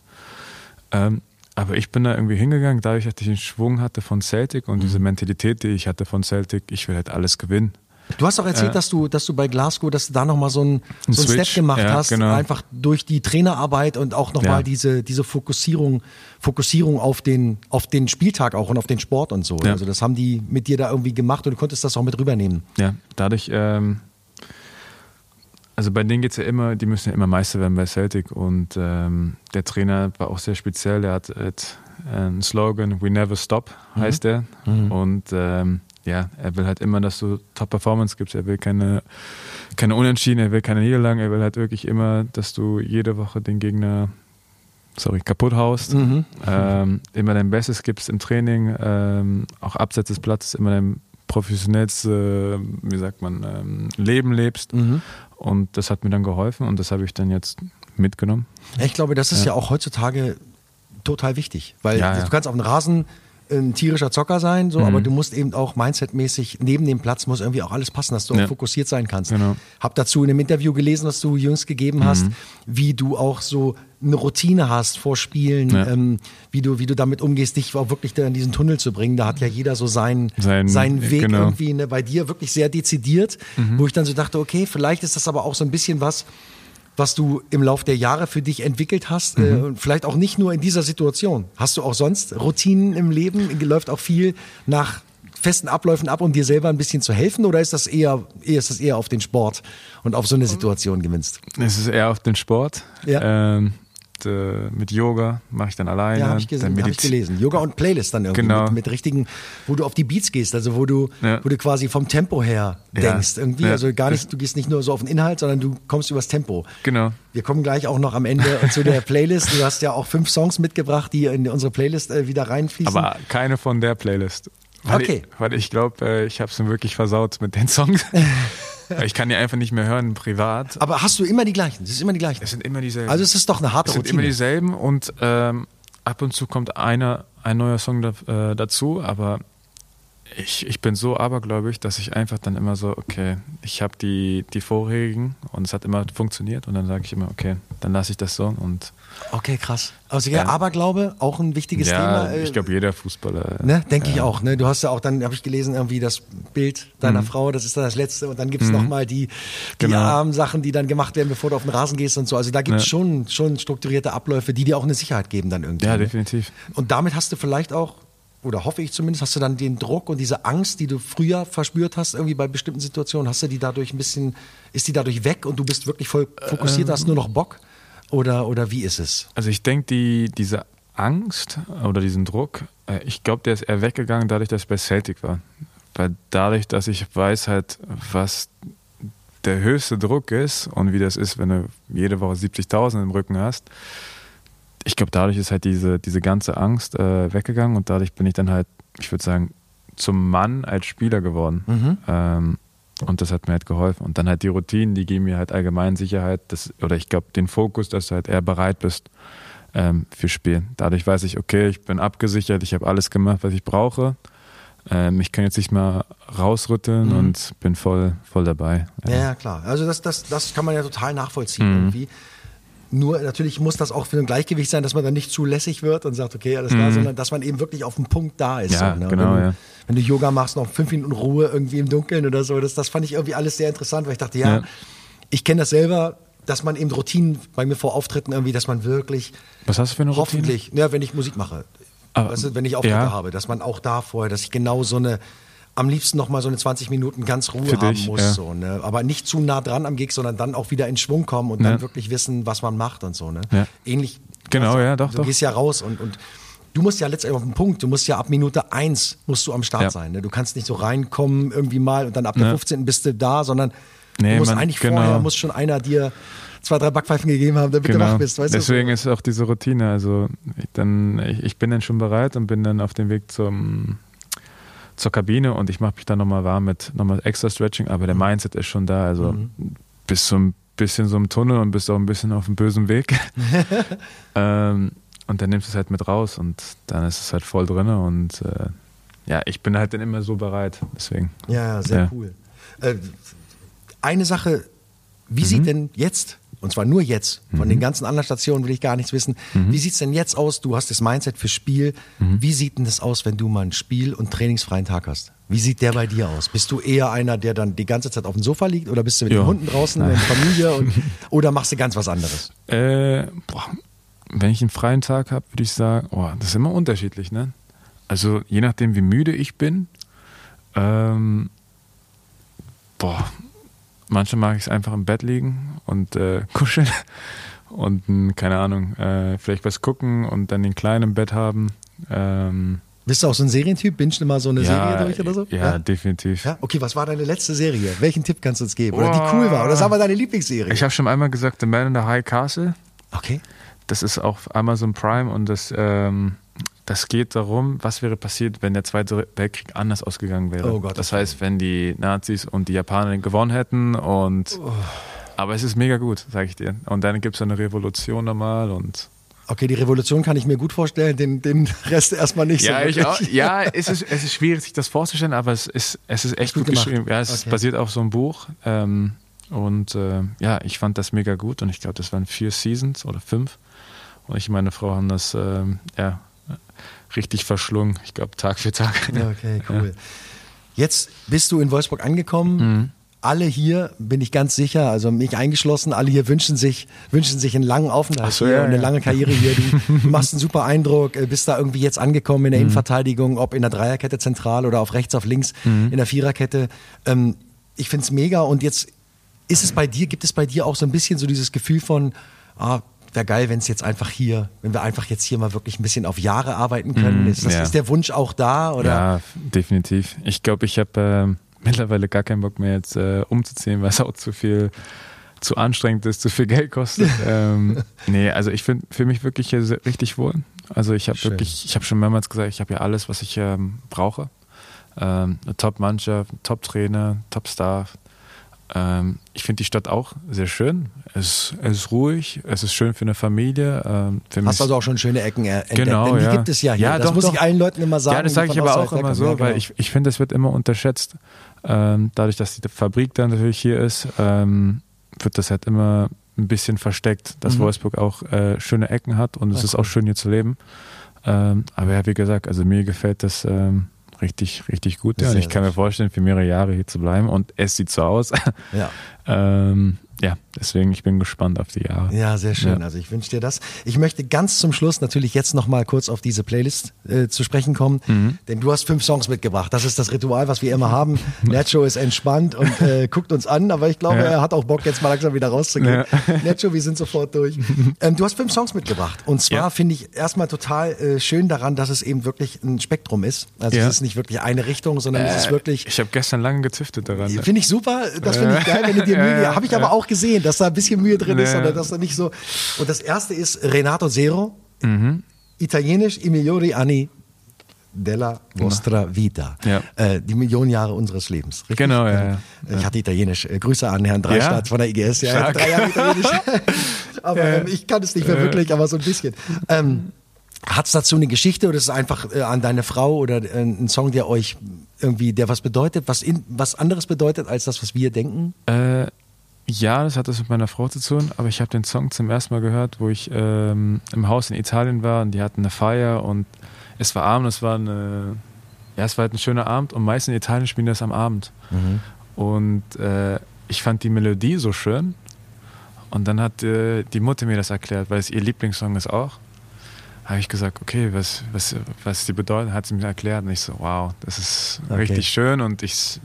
Ähm, aber ich bin da irgendwie hingegangen, dadurch, dass ich den Schwung hatte von Celtic und Mhm. diese Mentalität, die ich hatte von Celtic, ich will halt alles gewinnen. Du hast auch erzählt, Äh, dass du, dass du bei Glasgow, dass du da nochmal so einen Ein so einen Step gemacht ja, hast, genau. einfach durch die Trainerarbeit und auch nochmal Ja. diese, diese Fokussierung, Fokussierung auf den, auf den Spieltag auch und auf den Sport und so. Ja. Also das haben die mit dir da irgendwie gemacht und du konntest das auch mit rübernehmen. Ja, dadurch, ähm, also bei denen geht es ja immer, die müssen ja immer Meister werden bei Celtic und ähm, der Trainer war auch sehr speziell, der hat äh, einen Slogan, We Never Stop, heißt der. Und ähm, ja, er will halt immer, dass du Top-Performance gibst, er will keine, keine Unentschieden, er will keine Niederlagen, er will halt wirklich immer, dass du jede Woche den Gegner sorry, kaputt haust, ähm, immer dein Bestes gibst im Training, ähm, auch abseits des Platzes immer dein professionellste, wie sagt man, ähm, Leben lebst. Und das hat mir dann geholfen und das habe ich dann jetzt mitgenommen. Ich glaube, das ist ja, Ja. auch heutzutage total wichtig, weil Ja, du ja. kannst auf dem Rasen ein tierischer Zocker sein, so, Mhm. aber du musst eben auch mindsetmäßig neben dem Platz muss irgendwie auch alles passen, dass du Ja. auch fokussiert sein kannst. Genau. Hab dazu in einem Interview gelesen, was du jüngst gegeben hast, Mhm. wie du auch so eine Routine hast vor Spielen, Ja. ähm, wie du wie du damit umgehst, dich auch wirklich da in diesen Tunnel zu bringen. Da hat ja jeder so seinen Sein- seinen Weg genau. irgendwie ne, bei dir wirklich sehr dezidiert, Mhm. wo ich dann so dachte, okay, vielleicht ist das aber auch so ein bisschen was was du im Lauf der Jahre für dich entwickelt hast, äh, und vielleicht auch nicht nur in dieser Situation. Hast du auch sonst Routinen im Leben? Läuft auch viel nach festen Abläufen ab, um dir selber ein bisschen zu helfen, oder ist das eher, eher ist das eher auf den Sport und auf so eine Situation gewinnst? Es ist eher auf den Sport. Ja. Ähm, d- mit Yoga mache ich dann alleine. Ja, habe ich, gesehen, hab ich gelesen. Yoga und Playlist dann irgendwie Genau. mit, mit richtigen, wo du auf die Beats gehst, also wo du, Ja. wo du quasi vom Tempo her Ja. denkst. Irgendwie, Ja. also gar nicht, du gehst nicht nur so auf den Inhalt, sondern du kommst übers Tempo. Genau. Wir kommen gleich auch noch am Ende zu der Playlist. Du hast ja auch fünf Songs mitgebracht, die in unsere Playlist äh, wieder reinfließen. Aber keine von der Playlist. Weil Okay. Ich, weil ich glaube, äh, ich habe es mir wirklich versaut mit den Songs. ich kann die einfach nicht mehr hören privat. Aber hast du immer die gleichen? Es ist immer die gleichen. Es sind immer dieselben. Also es ist doch eine harte es sind Routine. immer dieselben und ähm, ab und zu kommt einer, ein neuer Song da, äh, dazu, aber ich, ich bin so abergläubig, dass ich einfach dann immer so, okay, ich habe die, die vorherigen und es hat immer funktioniert und dann sage ich immer, okay, dann lasse ich das so und Okay, krass. Also ja, Ja. Aberglaube, auch ein wichtiges ja, Thema. äh, ich glaube jeder Fußballer. Ne, denke ich ja. auch. Ne? Du hast ja auch, dann habe ich gelesen, irgendwie das Bild deiner Mhm. Frau, das ist dann das letzte. Und dann gibt's noch mal die, die Genau. armen Sachen, die dann gemacht werden, bevor du auf den Rasen gehst und so. Also da gibt's Ja. schon, schon strukturierte Abläufe, die dir auch eine Sicherheit geben dann irgendwie. Ja, ne? definitiv. Und damit hast du vielleicht auch, oder hoffe ich zumindest, hast du dann den Druck und diese Angst, die du früher verspürt hast, irgendwie bei bestimmten Situationen, hast du die dadurch ein bisschen, ist die dadurch weg und du bist wirklich voll fokussiert, hast nur noch Bock? Oder, oder wie ist es? Also ich denke, die, diese Angst oder diesen Druck, äh, ich glaube, der ist eher weggegangen, dadurch, dass ich bei Celtic war. Weil dadurch, dass ich weiß halt, was der höchste Druck ist und wie das ist, wenn du jede Woche 70.000 im Rücken hast. Ich glaube, dadurch ist halt diese, diese ganze Angst äh, weggegangen und dadurch bin ich dann halt, ich würde sagen, zum Mann als Spieler geworden. Ähm, und das hat mir halt geholfen. Und dann halt die Routinen, die geben mir halt allgemein Sicherheit, dass, oder ich glaube den Fokus, dass du halt eher bereit bist ähm, für Spiel. Dadurch weiß ich, okay, ich bin abgesichert, ich habe alles gemacht, was ich brauche. Ähm, ich kann jetzt nicht mal rausrütteln und bin voll, voll dabei. Ja, ja, klar. Also das, das, das kann man ja total nachvollziehen Mhm. irgendwie. Nur natürlich muss das auch für ein Gleichgewicht sein, dass man dann nicht zu lässig wird und sagt, okay, alles klar, sondern dass man eben wirklich auf dem Punkt da ist. Mhm. Ja, so, ne? genau, wenn, du, ja. wenn du Yoga machst, noch fünf Minuten Ruhe irgendwie im Dunkeln oder so, das, das fand ich irgendwie alles sehr interessant, weil ich dachte, ja, Ja. ich kenne das selber, dass man eben Routinen bei mir vor Auftritten irgendwie, dass man wirklich Was hast du für eine Routine? hoffentlich, ja, wenn ich Musik mache, Aber- weißt du, wenn ich Auftritte ja. habe, dass man auch da vorher, dass ich genau so eine, am liebsten noch mal so eine 20 Minuten ganz Ruhe Für haben dich, muss, ja. so, ne? aber nicht zu nah dran am Gig, sondern dann auch wieder in Schwung kommen und dann Ja. wirklich wissen, was man macht und so. Ne? Ja. Ähnlich. Genau, ja, doch, Du doch. gehst ja raus und, und du musst ja letztendlich auf den Punkt, du musst ja ab Minute eins musst du am Start sein. Ne? Du kannst nicht so reinkommen irgendwie mal und dann ab der Ja. 15. bist du da, sondern Nee, du musst man- eigentlich genau. vorher, muss schon einer dir zwei, drei Backpfeifen gegeben haben, damit du wach bist. Weißt Deswegen du? ist auch diese Routine. Also ich, dann, ich, ich bin dann schon bereit und bin dann auf dem Weg zum, zur Kabine und ich mache mich dann nochmal warm mit nochmal extra Stretching, aber der Mindset ist schon da. Also bist so ein bisschen so im Tunnel und bist auch ein bisschen auf dem bösen Weg. ähm, und dann nimmst du es halt mit raus und dann ist es halt voll drin und äh, ja, ich bin halt dann immer so bereit. Deswegen. Ja, ja, sehr Ja. cool. Äh, eine Sache, wie Mhm. sieht denn jetzt und zwar nur jetzt, von Mhm. den ganzen anderen Stationen will ich gar nichts wissen. Wie sieht's denn jetzt aus? Du hast das Mindset für Spiel. Mhm. Wie sieht denn das aus, wenn du mal ein Spiel- und trainingsfreien Tag hast? Wie sieht der bei dir aus? Bist du eher einer, der dann die ganze Zeit auf dem Sofa liegt oder bist du mit Ja. den Hunden draußen, mit der Familie und, oder machst du ganz was anderes? Äh, boah, wenn ich einen freien Tag habe, würde ich sagen, oh, das ist immer unterschiedlich, ne? Also je nachdem, wie müde ich bin, ähm, boah, manchmal mag ich es einfach im Bett liegen und äh, kuscheln und mh, keine Ahnung, äh, vielleicht was gucken und dann den Kleinen im Bett haben. Ähm, Bist du auch so ein Serientyp? Bingst du mal so eine ja, Serie durch oder so? Ja, definitiv. Ja? Okay, was war deine letzte Serie? Welchen Tipp kannst du uns geben? Oder die cool war? Oder sag mal deine Lieblingsserie? Ich habe schon einmal gesagt, The Man in the High Castle. okay. Das ist auf Amazon Prime und das, ähm, das geht darum, was wäre passiert, wenn der Zweite Weltkrieg anders ausgegangen wäre. Oh Gott, das heißt, wenn die Nazis und die Japaner gewonnen hätten und Oh. aber es ist mega gut, sage ich dir. Und dann gibt es eine Revolution nochmal und Okay, die Revolution kann ich mir gut vorstellen, den, den Rest erstmal nicht ja, so. ich auch, ja, es ist, es ist schwierig, sich das vorzustellen, aber es ist, es ist echt Gut gut, gemacht. geschrieben. Ja, es Okay. basiert auf so einem Buch. Ähm, und äh, ja, ich fand das mega gut und ich glaube, das waren vier Seasons oder fünf. Und ich und meine Frau haben das ähm, ja, richtig verschlungen. Ich glaube, Tag für Tag. Ja, Okay, cool. Jetzt bist du in Wolfsburg angekommen. Mhm. Alle hier, bin ich ganz sicher, also mich eingeschlossen, alle hier wünschen sich, wünschen sich einen langen Aufenthalt so, hier ja, und eine ja. lange Karriere hier. Du, machst einen super Eindruck, äh, bist da irgendwie jetzt angekommen Mhm. in der Innenverteidigung, ob in der Dreierkette zentral oder auf rechts, auf links, Mhm. in der Viererkette. Ähm, ich find's mega und jetzt ist es bei dir, gibt es bei dir auch so ein bisschen so dieses Gefühl von, ah, wäre geil, wenn es jetzt einfach hier, wenn wir einfach jetzt hier mal wirklich ein bisschen auf Jahre arbeiten können. ist, das, ja. ist der Wunsch auch da? Oder? Ja, definitiv. Ich glaube, ich habe ähm, mittlerweile gar keinen Bock mehr jetzt äh, umzuziehen, weil es auch zu viel zu anstrengend ist, zu viel Geld kostet. ähm, nee, also ich finde für mich wirklich hier sehr- richtig wohl. Also ich habe wirklich, ich habe schon mehrmals gesagt, ich habe ja alles, was ich ähm, brauche. Ähm, eine Top-Mannschaft, Top-Trainer, Top-Staff. Ähm, ich finde die Stadt auch sehr schön. Es, es ist ruhig, es ist schön für eine Familie. Ähm, für Hast also auch schon schöne Ecken entdeckt. Genau, Denn die ja. gibt es ja hier. Ja, das doch, muss doch. ich allen Leuten immer sagen. Ja, das sage ich aber auch immer so, weil ich, ich finde, das wird immer unterschätzt. Ähm, dadurch, dass die Fabrik dann natürlich hier ist, ähm, wird das halt immer ein bisschen versteckt, dass Mhm. Wolfsburg auch äh, schöne Ecken hat und es Ah, ist auch schön hier zu leben. Ähm, aber ja, wie gesagt, also mir gefällt das ähm, richtig, richtig gut. Ja, und Sehr, ich kann mir vorstellen, für mehrere Jahre hier zu bleiben und es sieht so aus. Ja. ähm, ja, deswegen, ich bin gespannt auf die Jahre. Ja, sehr schön. Ja. Also ich wünsche dir das. Ich möchte ganz zum Schluss natürlich jetzt noch mal kurz auf diese Playlist äh, zu sprechen kommen, Mhm. denn du hast fünf Songs mitgebracht. Das ist das Ritual, was wir immer haben. Nacho ist entspannt und äh, guckt uns an, aber ich glaube, Ja. er hat auch Bock, jetzt mal langsam wieder rauszugehen. Ja. Nacho, wir sind sofort durch. Ähm, du hast fünf Songs mitgebracht und zwar finde ich erstmal total äh, schön daran, dass es eben wirklich ein Spektrum ist. Also es ist nicht wirklich eine Richtung, sondern es ist wirklich Ich habe gestern lange gezüftet daran. ne? Finde ich super, das finde ich geil, wenn du dir Ja, Mühe ja, Habe ich aber auch gesehen, dass da ein bisschen Mühe drin ist oder dass da nicht so. Und das erste ist Renato Zero, Mhm. italienisch I migliori anni della vostra vita. Ja. Äh, die Millionen Jahre unseres Lebens. Richtig? Genau, ja, Ähm, ja. Ich hatte Italienisch. Äh, Grüße an Herrn Dreistadt Ja? von der IGS. Ja, drei Jahre Italienisch. aber ähm, ich kann es nicht mehr wirklich, aber so ein bisschen. Ähm, hat es dazu eine Geschichte oder ist es einfach äh, an deine Frau oder äh, ein Song, der euch irgendwie, der was bedeutet, was, in, was anderes bedeutet als das, was wir denken? Äh, ja, das hat das mit meiner Frau zu tun, aber ich habe den Song zum ersten Mal gehört, wo ich ähm, im Haus in Italien war und die hatten eine Feier und es war Abend, es war eine, ja, es war halt ein schöner Abend und meistens in Italien spielen das am Abend. Und äh, ich fand die Melodie so schön und dann hat äh, die Mutter mir das erklärt, weil es ihr Lieblingssong ist auch. Habe ich gesagt, okay, was, was, was die bedeutet, hat sie mir erklärt und ich so, wow, das ist Okay. richtig schön und ich,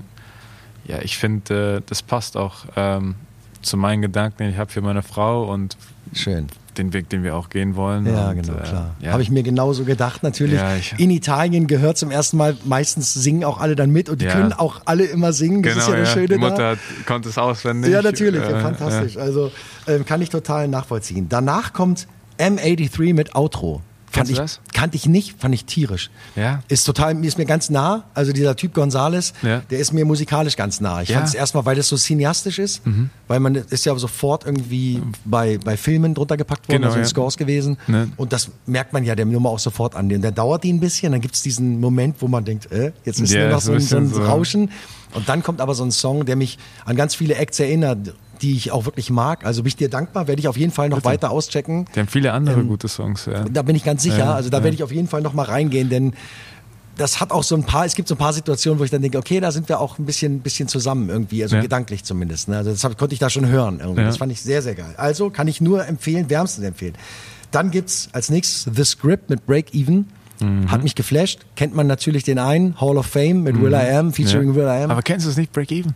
ja, ich finde, äh, das passt auch ähm, zu meinen Gedanken, die ich habe für meine Frau und Schön. den Weg, den wir auch gehen wollen. Ja, und, genau, äh, klar. Ja. Habe ich mir genauso gedacht, natürlich. Ja, ich- in Italien gehört zum ersten Mal, meistens singen auch alle dann mit und die Ja. können auch alle immer singen. Das genau, ist ja das Schöne die da. Mutter hat, konnte es auswendig. Ja, natürlich, Äh, fantastisch. Also ähm, kann ich total nachvollziehen. Danach kommt M83 mit Outro. Fand ich, das? Kannte ich nicht, fand ich tierisch. Ja. Ist total, mir ist mir ganz nah. Also dieser Typ Gonzales, Ja. der ist mir musikalisch ganz nah. Ich Ja. Mhm. fand es erstmal, weil das so cineastisch ist, weil man ist ja sofort irgendwie bei, bei Filmen drunter gepackt worden, Genau, also in ja. Scores gewesen. Ne. Und das merkt man ja der Nummer auch sofort an. Und der dauert die ein bisschen, dann gibt es diesen Moment, wo man denkt, äh, jetzt ist Ja, nur noch so ein so ein. Rauschen. Und dann kommt aber so ein Song, der mich an ganz viele Acts erinnert, die ich auch wirklich mag. Also bin ich dir dankbar, werde ich auf jeden Fall noch weiter auschecken. Die haben viele andere gute Songs, ja. Da bin ich ganz sicher. Ja, also da ja. werde ich auf jeden Fall noch mal reingehen, denn das hat auch so ein paar, es gibt so ein paar Situationen, wo ich dann denke, okay, da sind wir auch ein bisschen, bisschen zusammen irgendwie, also Ja. gedanklich zumindest. Ne? Also das hab, konnte ich da schon hören. Irgendwie. Das fand ich sehr, sehr geil. Also kann ich nur empfehlen, wärmstens empfehlen. Dann gibt's als nächstes The Script mit Break Even. Mhm. Hat mich geflasht. Kennt man natürlich den einen, Hall of Fame mit Will I Am, featuring Mhm. Ja. Will I Am. Aber kennst du es nicht, Break Even?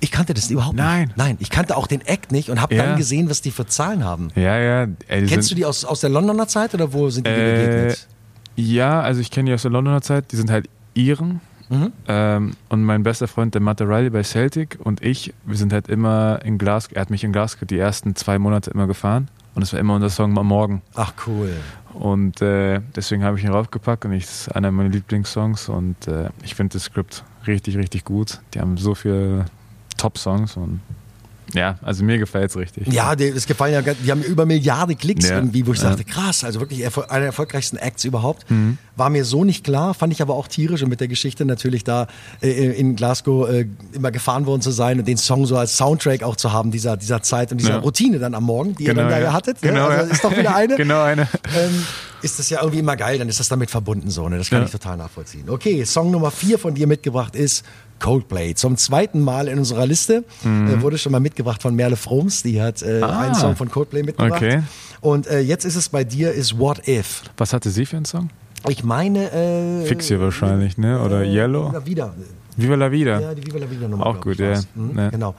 Ich kannte das überhaupt Nein. nicht. Nein, ich kannte auch den Act nicht und habe Ja. dann gesehen, was die für Zahlen haben. Ja, ja. Ey, Kennst sind, du die aus, aus der Londoner Zeit oder wo sind die Äh, begegnet? Ja, also ich kenne die aus der Londoner Zeit. Die sind halt Iren. Mhm. Ähm, und mein bester Freund, der Matt Riley bei Celtic und ich, wir sind halt immer in Glasgow, er hat mich in Glasgow die ersten zwei Monate immer gefahren. Und es war immer unser Song am Morgen. Ach cool. Und äh, deswegen habe ich ihn raufgepackt und ich, das ist einer meiner Lieblingssongs. Und äh, ich finde das Skript richtig, richtig gut. Die haben so viele Top-Songs und ja, also mir gefällt es richtig. Ja, die, es gefallen ja, die haben über Milliarden Klicks Ja. irgendwie, wo ich Ja. dachte, krass, also wirklich erfol- einer der erfolgreichsten Acts überhaupt. Mhm. War mir so nicht klar, fand ich aber auch tierisch und mit der Geschichte natürlich da äh, in Glasgow äh, immer gefahren worden zu sein und den Song so als Soundtrack auch zu haben, dieser, dieser Zeit und dieser Ja. Routine dann am Morgen, die Genau, ihr dann da hattet. ne? Genau, also ja. ist doch wieder eine. genau eine. ähm, ist das ja irgendwie immer geil, dann ist das damit verbunden so. Ne? Das kann Ja. ich total nachvollziehen. Okay, Song Nummer vier von dir mitgebracht ist Coldplay. Zum zweiten Mal in unserer Liste. Äh, wurde schon mal mitgebracht von Merle Froms. Die hat äh, Mhm. Ah. einen Song von Coldplay mitgebracht. Okay. Und äh, jetzt ist es bei dir, ist What If. Was hatte sie für einen Song? Ich meine... Äh, Fix hier wahrscheinlich, ne? Oder äh, Yellow? Oder wieder. Viva la Vida. Ja, die Viva la Vida Nummer. Auch gut, ja. Mhm, Ja. Genau.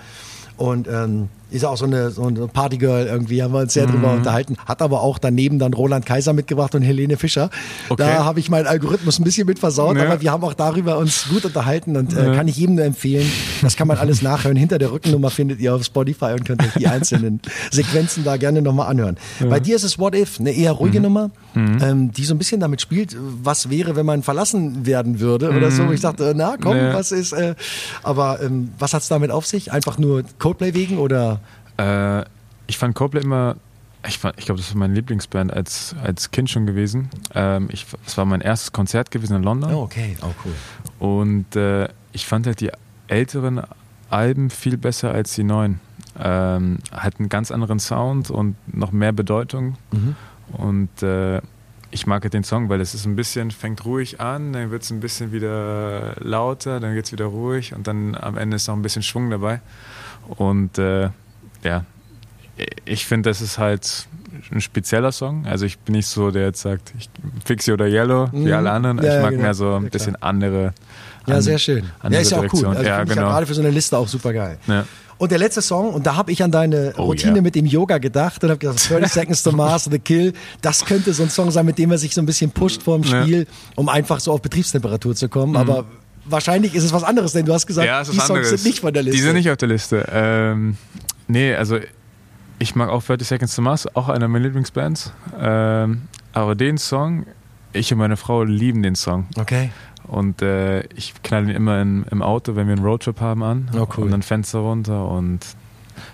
Und ähm, ist auch so eine, so eine Partygirl irgendwie, haben wir uns sehr Mhm. drüber unterhalten. Hat aber auch daneben dann Roland Kaiser mitgebracht und Helene Fischer. Okay. Da habe ich meinen Algorithmus ein bisschen mit versaut, Ja. aber wir haben auch darüber uns gut unterhalten und äh, Ja. kann ich jedem nur empfehlen. Das kann man alles nachhören. Hinter der Rückennummer findet ihr auf Spotify und könnt euch die einzelnen Sequenzen da gerne nochmal anhören. Bei dir ist es What If, eine eher ruhige Mhm. Nummer, ähm, die so ein bisschen damit spielt, was wäre, wenn man verlassen werden würde oder so. Ich dachte, na komm, Mhm. Ja. was ist, äh, aber ähm, was hat's damit auf sich? Einfach nur Codeplay wegen oder? Äh, ich fand Coldplay immer, ich, fand- ich glaube, das war meine Lieblingsband als, als Kind schon gewesen. Ähm, ich, war mein erstes Konzert gewesen in London. Oh, okay, oh cool. Und äh, ich fand halt die älteren Alben viel besser als die neuen. Ähm, hat einen ganz anderen Sound und noch mehr Bedeutung. Mhm. Und äh, ich mag halt den Song, weil es ist ein bisschen, fängt ruhig an, dann wird es ein bisschen wieder lauter, dann wird es wieder ruhig und dann am Ende ist noch ein bisschen Schwung dabei. Und äh, ja, ich finde, das ist halt ein spezieller Song. Also ich bin nicht so, der jetzt sagt, ich Fixie oder Yellow, wie Mhm. alle anderen. Ja, ich mag genau. mehr so ein bisschen andere. Ja, an- sehr schön. Ja, ist ja auch cool. Also ja, finde ich genau. ja gerade für so eine Liste auch super geil. Ja. Und der letzte Song, und da habe ich an deine Oh, Routine ja. mit dem Yoga gedacht und habe gesagt, 30 Seconds to Mars, The Kill, das könnte so ein Song sein, mit dem er sich so ein bisschen pusht vor dem. Mhm. Spiel, um einfach so auf Betriebstemperatur zu kommen. Aber wahrscheinlich ist es was anderes, denn du hast gesagt, die Songs anderes. sind nicht von der Liste. Die sind nicht auf der Liste. Ähm, nee, also ich mag auch 30 Seconds to Mars, auch einer meiner Lieblingsbands. Ähm, aber den Song, ich und meine Frau lieben den Song. Okay. Und äh, ich knall ihn immer in, im Auto, wenn wir einen Roadtrip haben, an. Oh, cool. Und dann Fenster runter und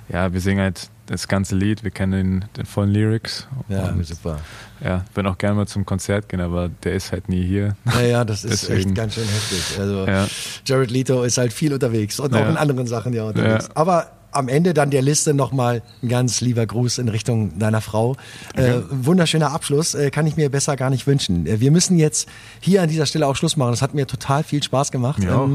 ja, wir singen halt das ganze Lied, wir kennen den, den vollen Lyrics. Ja, und, super. ja, würden auch gerne mal zum Konzert gehen, aber der ist halt nie hier. Naja, das ist echt ganz schön heftig. Also Ja. Jared Leto ist halt viel unterwegs und auch Ja. in anderen Sachen ja unterwegs. Ja. Aber am Ende dann der Liste nochmal ein ganz lieber Gruß in Richtung deiner Frau. Äh, wunderschöner Abschluss, äh, kann ich mir besser gar nicht wünschen. Äh, wir müssen jetzt hier an dieser Stelle auch Schluss machen. Das hat mir total viel Spaß gemacht. Mir auch.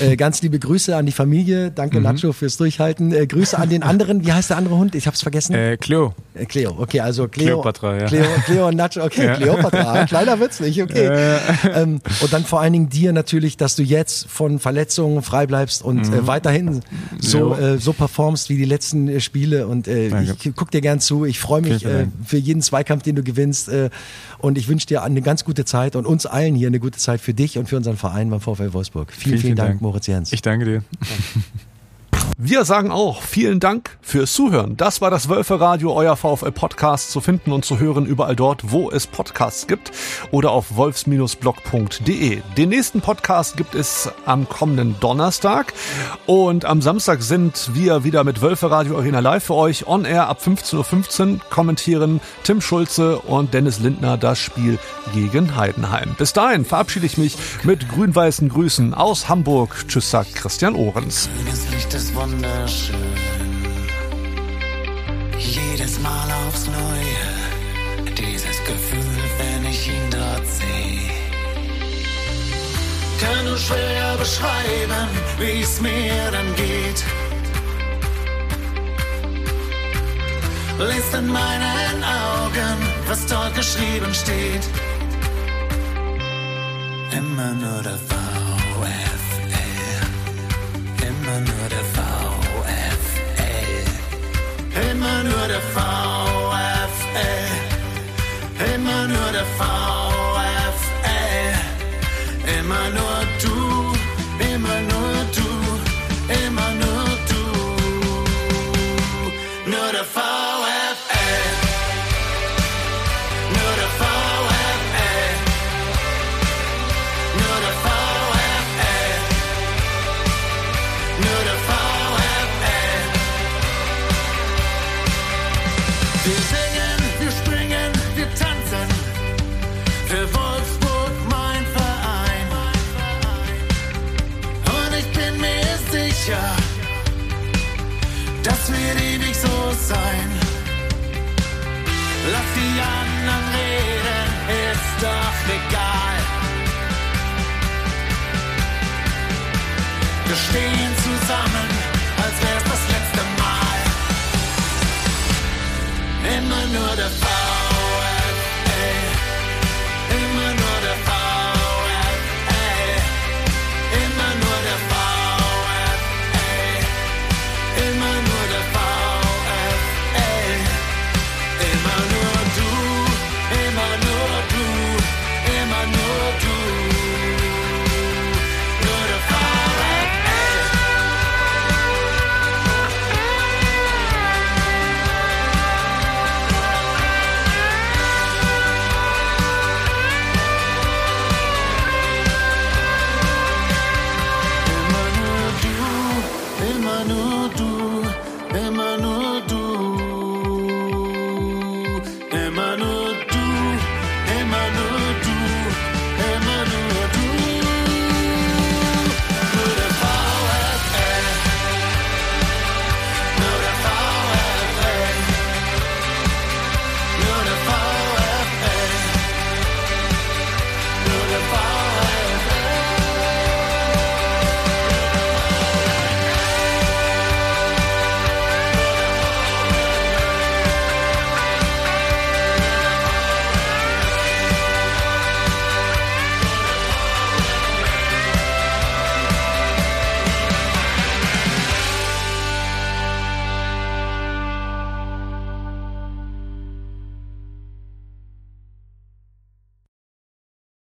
äh, ganz liebe Grüße an die Familie. Danke Mhm. Nacho fürs Durchhalten. Äh, Grüße an den anderen. Wie heißt der andere Hund? Ich hab's vergessen. Äh, Cleo. Cleo, okay, also Cleo. Kleopatra, ja. Cleo, Cleo und Nacho, okay, Ja. Kleopatra, kleiner Witz nicht, okay. Ähm, und dann vor allen Dingen dir natürlich, dass du jetzt von Verletzungen frei bleibst und äh, weiterhin so, Mhm. So performst wie die letzten äh, Spiele. Und äh, Danke. ich guck dir gern zu. Ich freue mich Vielen äh, Dank. für jeden Zweikampf, den du gewinnst. Äh, und ich wünsche dir eine ganz gute Zeit und uns allen hier eine gute Zeit für dich und für unseren Verein beim VfL Wolfsburg. Vielen, vielen, Dank, Moritz Jens. Ich danke dir. Wir sagen auch vielen Dank fürs Zuhören. Das war das Wölfe Radio, euer VfL Podcast zu finden und zu hören überall dort, wo es Podcasts gibt oder auf wolfs-blog.de. Den nächsten Podcast gibt es am kommenden Donnerstag und am Samstag sind wir wieder mit Wölfe Radio Arena Live für euch on air ab 15.15 Uhr kommentieren Tim Schulze und Dennis Lindner das Spiel gegen Heidenheim. Bis dahin verabschiede ich mich mit grün-weißen Grüßen aus Hamburg. Tschüss, sagt Christian Ohrens. Wunderschön. jedes Mal aufs Neue. Dieses Gefühl, wenn ich ihn dort sehe. Kann nur schwer beschreiben, wie es mir dann geht. Lest in meinen Augen, was dort geschrieben steht. Immer nur der VfL. Immer nur der VfL. Immer nur der VfL. Stehen zusammen, als wär's das letzte Mal. Immer nur der